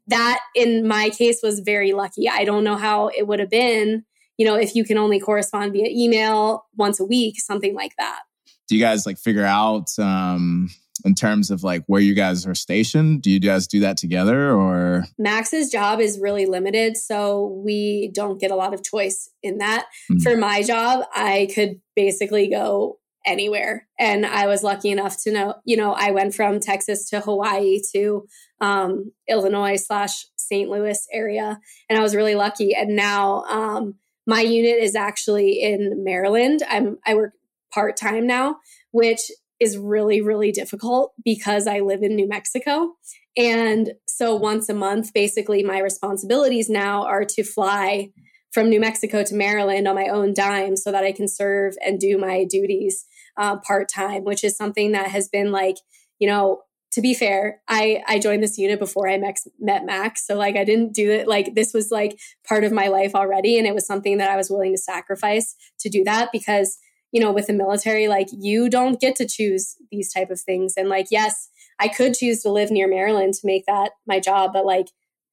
that in my case was very lucky. I don't know how it would have been you know if you can only correspond via email once a week something like that. Do you guys like figure out um in terms of like where you guys are stationed? Do you guys do that together or? Max's job is really limited, so we don't get a lot of choice in that. Mm-hmm. For my job, I could basically go anywhere. And I was lucky enough to know, you know, I went from Texas to Hawaii to um, Illinois slash St. Louis area. And I was really lucky. And now um, my unit is actually in Maryland. I'm I work part time now, which is really, really difficult because I live in New Mexico. And so once a month, basically, my responsibilities now are to fly from New Mexico to Maryland on my own dime so that I can serve and do my duties uh, part time, which is something that has been like, you know, to be fair, I I joined this unit before I met, met Max, so like I didn't do it. Like this was like part of my life already, and it was something that I was willing to sacrifice to do that because you know with the military like you don't get to choose these type of things. And like yes i could choose to live near maryland to make that my job but like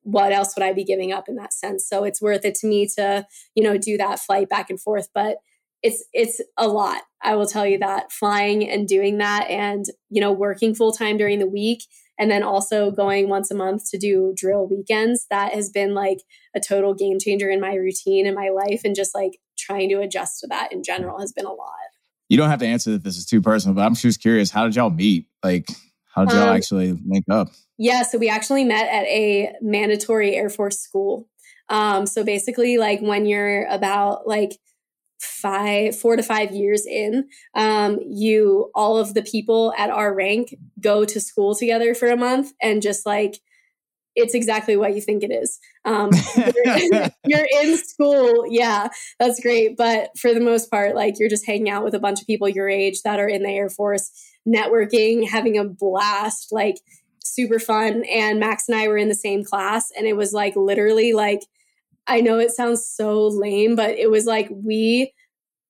what else would i be giving up in that sense? So it's worth it to me to you know do that flight back and forth. But it's it's a lot i will tell you that flying and doing that and you know working full time during the week and then also going once a month to do drill weekends. That has been like a total game changer in my routine and my life and just like trying to adjust to that in general has been a lot. You don't have to answer if this is too personal but i'm just curious how did y'all meet? Like how did y'all um, actually link up? Yeah so we actually met at a mandatory air force school. Um, so basically like when you're about like five four to five years in um, you all of the people at our rank go to school together for a month and just like it's exactly what you think it is. Um, you're, you're, in school. Yeah that's great. But for the most part like you're just hanging out with a bunch of people your age that are in the air force networking having a blast like super fun. And max and i were in the same class and it was like literally like I know it sounds so lame, but it was like we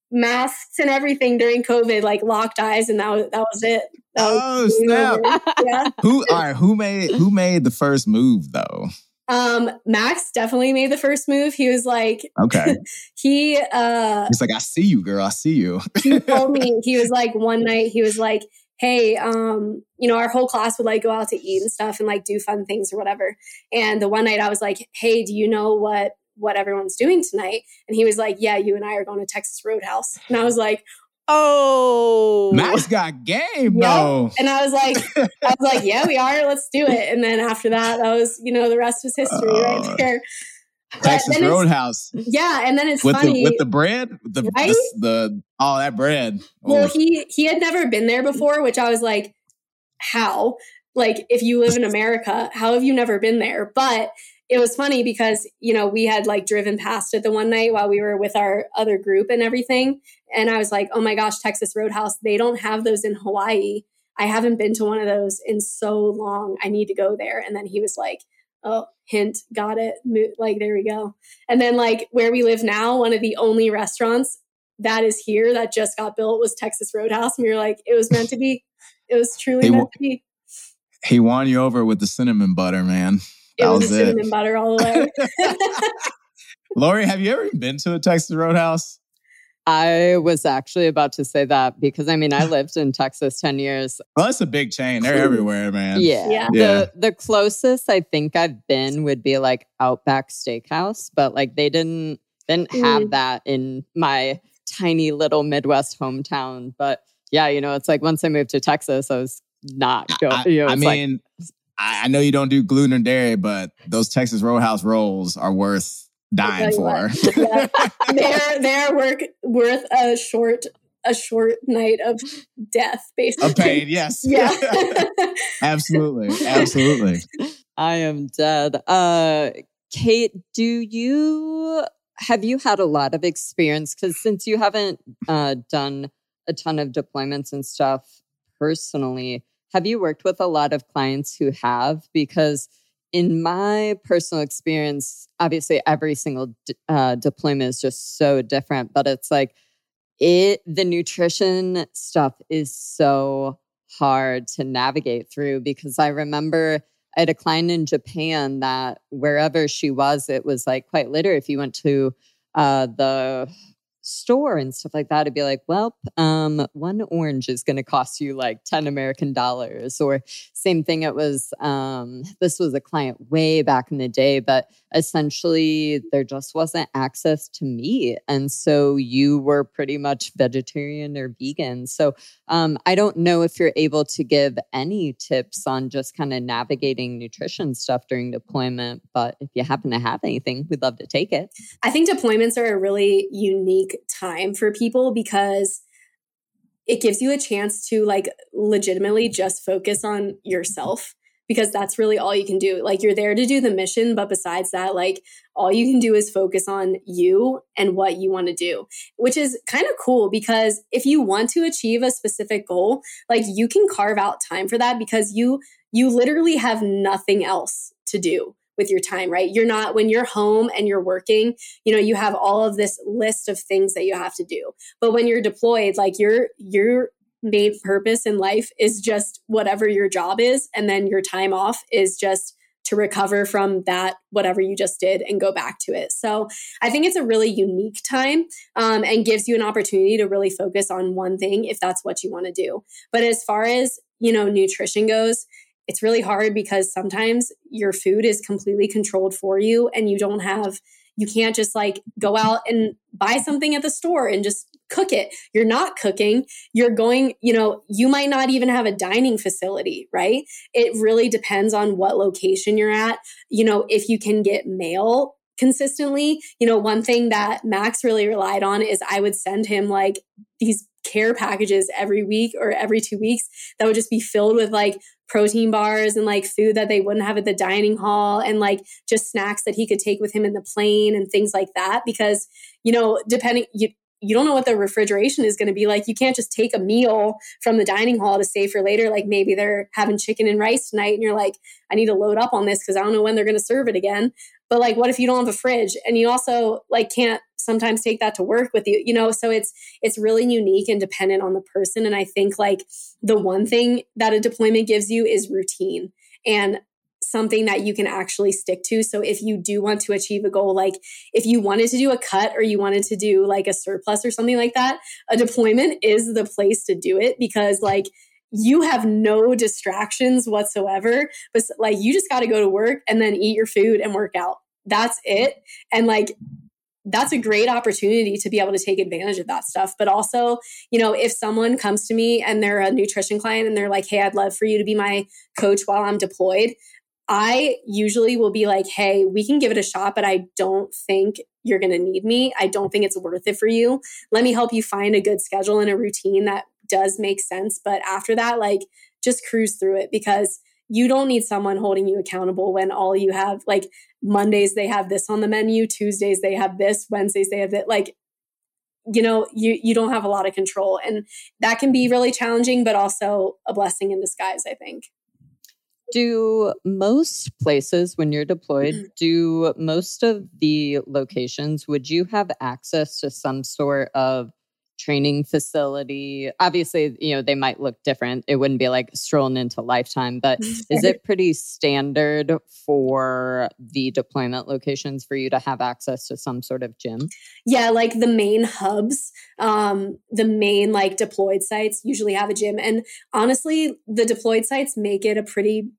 masks and everything during COVID, like locked eyes, and that was that was it. That oh snap! yeah. who all right? Who made who made the first move though? Um, Max definitely made the first move. He was like, okay. he uh, he's like, I see you, girl. I see you. he told me he was like one night. He was like, hey, um, you know, our whole class would like go out to eat and stuff and like do fun things or whatever. And the one night I was like, hey, do you know what what everyone's doing tonight. And he was like, Yeah, you and I are going to Texas Roadhouse. And I was like, Oh, Max got game though. And I was like, I was like, yeah, we are. Let's do it. And then after that, that was, you know, the rest was history uh, right there. Texas Roadhouse. Yeah, and then it's with funny the, with the bread, the, right? the, the all that bread. Well, he he had never been there before, which I was like, how? Like, if you live in America, how have you never been there? But it was funny because you know we had like driven past it the one night while we were with our other group and everything and i was like oh my gosh texas roadhouse they don't have those in hawaii. I haven't been to one of those in so long. I need to go there. And then he was like oh hint got it. Like there we go. And then like where we live now one of the only restaurants that is here that just got built was texas roadhouse. And we were like it was meant to be. It was truly he, meant to be. he won you over with the cinnamon butter man. It was, was cinnamon butter all the way. Laurie, have you ever been to a Texas Roadhouse? I was actually about to say that because I mean I lived in Texas 10 years. Well, that's a big chain. They're everywhere, man. Yeah. yeah. The the closest I think I've been would be like Outback Steakhouse, but like they didn't didn't have mm. that in my tiny little Midwest hometown. But yeah, you know, it's like once I moved to Texas, I was not going. You know, I mean, like, I, I know you don't do gluten or dairy, but those Texas Roadhouse rolls are worth dying for. yeah. They're they're work worth a short a short night of death, basically. A pain, yes. Yeah. absolutely. Absolutely. I am dead. Uh, Kate, do you have you had a lot of experience? Because since you haven't uh, done a ton of deployments and stuff personally, have you worked with a lot of clients who have? Because in my personal experience, obviously every single uh, deployment is just so different, but it's like it, the nutrition stuff is so hard to navigate through because I remember I had a client in Japan that wherever she was, it was like quite literally if you went to uh, the store and stuff like that, it'd be like, well, um, one orange is going to cost you like 10 American dollars. Or same thing, it was, um, this was a client way back in the day, but essentially there just wasn't access to meat. And so you were pretty much vegetarian or vegan. So um, I don't know if you're able to give any tips on just kind of navigating nutrition stuff during deployment, but if you happen to have anything, we'd love to take it. I think deployments are a really unique time for people because it gives you a chance to like legitimately just focus on yourself because that's really all you can do. Like you're there to do the mission, but besides that, like all you can do is focus on you and what you want to do, which is kind of cool because if you want to achieve a specific goal, like you can carve out time for that because you you literally have nothing else to do with your time, right? You're not, when you're home and you're working, you know, you have all of this list of things that you have to do. But when you're deployed, like your, your main purpose in life is just whatever your job is. And then your time off is just to recover from that, whatever you just did, and go back to it. So I think it's a really unique time um, and gives you an opportunity to really focus on one thing if that's what you want to do. But as far as, you know, nutrition goes, it's really hard because sometimes your food is completely controlled for you and you don't have you can't just like go out and buy something at the store and just cook it. You're not cooking. You're going, you know, you might not even have a dining facility, right? It really depends on what location you're at. You know, if you can get mail consistently, you know, one thing that Max really relied on is I would send him like these care packages every week or every two weeks that would just be filled with like protein bars and like food that they wouldn't have at the dining hall and like just snacks that he could take with him in the plane and things like that because you know depending you you don't know what the refrigeration is going to be like. You can't just take a meal from the dining hall to save for later. Like maybe they're having chicken and rice tonight, and you're like, I need to load up on this because I don't know when they're going to serve it again. But like, what if you don't have a fridge and you also like can't sometimes take that to work with you? You know, so it's it's really unique and dependent on the person. And I think like the one thing that a deployment gives you is routine. And something that you can actually stick to. So if you do want to achieve a goal, like if you wanted to do a cut or you wanted to do like a surplus or something like that, a deployment is the place to do it because like you have no distractions whatsoever but like you just got to go to work and then eat your food and work out that's it and like that's a great opportunity to be able to take advantage of that stuff. But also, you know, if someone comes to me and they're a nutrition client and they're like, hey, I'd love for you to be my coach while I'm deployed, I usually will be like, hey, we can give it a shot, but I don't think you're going to need me. I don't think it's worth it for you. Let me help you find a good schedule and a routine that does make sense. But after that, like just cruise through it because you don't need someone holding you accountable when all you have, like Mondays, they have this on the menu, Tuesdays, they have this, Wednesdays, they have that. Like, you know, you, you don't have a lot of control. And that can be really challenging, but also a blessing in disguise, I think. Do most places, when you're deployed, mm-hmm. do most of the locations, would you have access to some sort of training facility? Obviously, you know, they might look different. It wouldn't be like strolling into lifetime, but is it pretty standard for the deployment locations for you to have access to some sort of gym? Yeah, like the main hubs, um, the main like deployed sites usually have a gym. And honestly, the deployed sites make it a pretty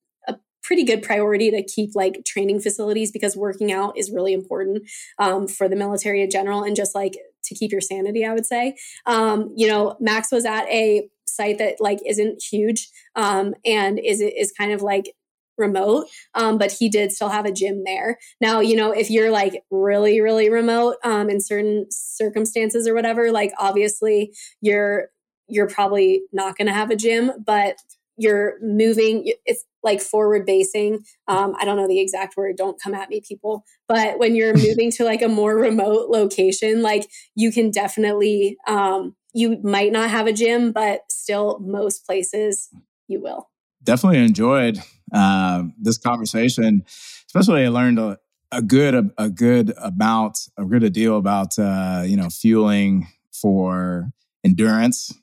pretty good priority to keep like training facilities because working out is really important um, for the military in general and just like to keep your sanity i would say um, you know max was at a site that like isn't huge um, and is is kind of like remote, um, but he did still have a gym there. Now, you know, if you're like really, really remote um, in certain circumstances or whatever, like obviously you're you're probably not going to have a gym, but you're moving. It's like forward basing. Um, I don't know the exact word. Don't come at me, people. But when you're moving to like a more remote location, like you can definitely, um, you might not have a gym, but still, most places you will. Definitely enjoyed uh, this conversation. Especially, I learned a, a good a, a, good about a good deal about uh, you know fueling for endurance.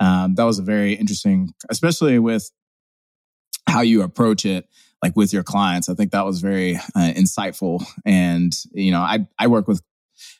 Um, that was a very interesting, especially with how you approach it like with your clients. I think that was very uh, insightful. And you know i i work with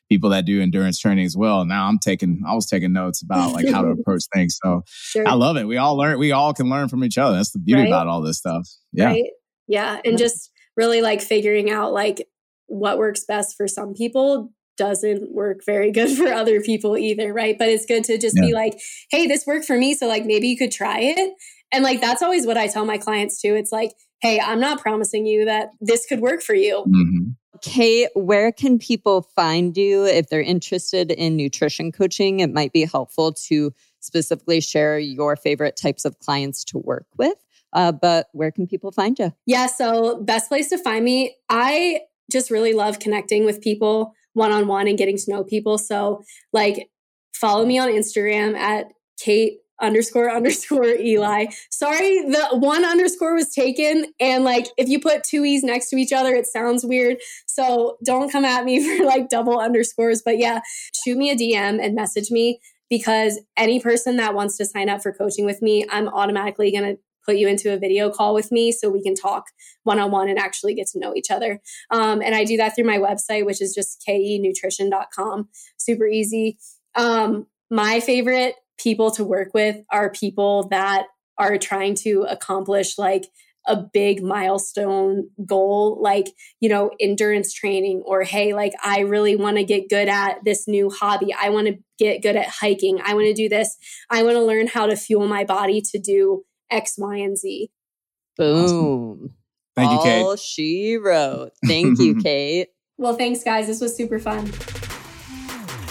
people that do endurance training as well. Now i'm taking i was taking notes about like how to approach things. So sure. i love it. We all learn we all can learn from each other. That's the beauty right? about all this stuff. Yeah. Right? yeah. And just really like figuring out like what works best for some people doesn't work very good for other people either right but it's good to just yeah. be like hey this worked for me so like maybe you could try it and like that's always what I tell my clients too. It's like, hey, I'm not promising you that this could work for you. Mm-hmm. Kate, where can people find you if they're interested in nutrition coaching? It might be helpful to specifically share your favorite types of clients to work with. Uh, but where can people find you? Yeah, so best place to find me. I just really love connecting with people one on one and getting to know people. So, like, follow me on Instagram at Kate underscore underscore Eli. Sorry, the one underscore was taken. And like, if you put two E's next to each other, it sounds weird. So don't come at me for like double underscores. But yeah, shoot me a DM and message me because any person that wants to sign up for coaching with me, I'm automatically going to put you into a video call with me so we can talk one on one and actually get to know each other. Um, and I do that through my website, which is just kenutrition.com. Super easy. Um, my favorite people to work with are people that are trying to accomplish like a big milestone goal like you know endurance training or hey like i really want to get good at this new hobby i want to get good at hiking i want to do this i want to learn how to fuel my body to do x y and z boom awesome. thank you kate all she wrote thank you kate well thanks guys this was super fun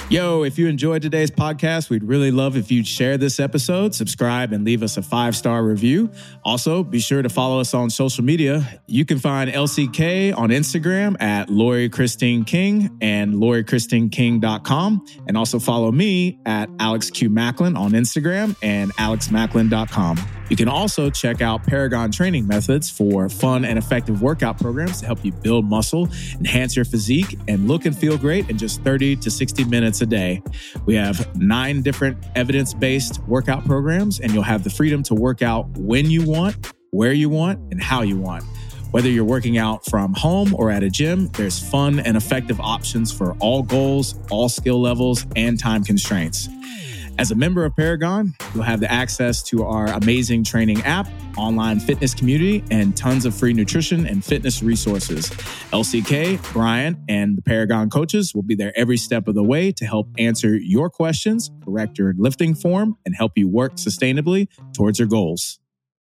Yo, if you enjoyed today's podcast, we'd really love if you'd share this episode, subscribe, and leave us a five star review. Also, be sure to follow us on social media. You can find LCK on Instagram at Laurie Christine King and LaurieChristineKing.com. And also follow me at Alex Q Maclin on Instagram and AlexMaclin.com. You can also check out Paragon Training Methods for fun and effective workout programs to help you build muscle, enhance your physique, and look and feel great in just 30 to 60 minutes a day. We have nine different evidence based workout programs, and you'll have the freedom to work out when you want, where you want, and how you want. Whether you're working out from home or at a gym, there's fun and effective options for all goals, all skill levels, and time constraints. As a member of Paragon, you'll have the access to our amazing training app, online fitness community, and tons of free nutrition and fitness resources. LCK, Brian, and the Paragon coaches will be there every step of the way to help answer your questions, correct your lifting form, and help you work sustainably towards your goals.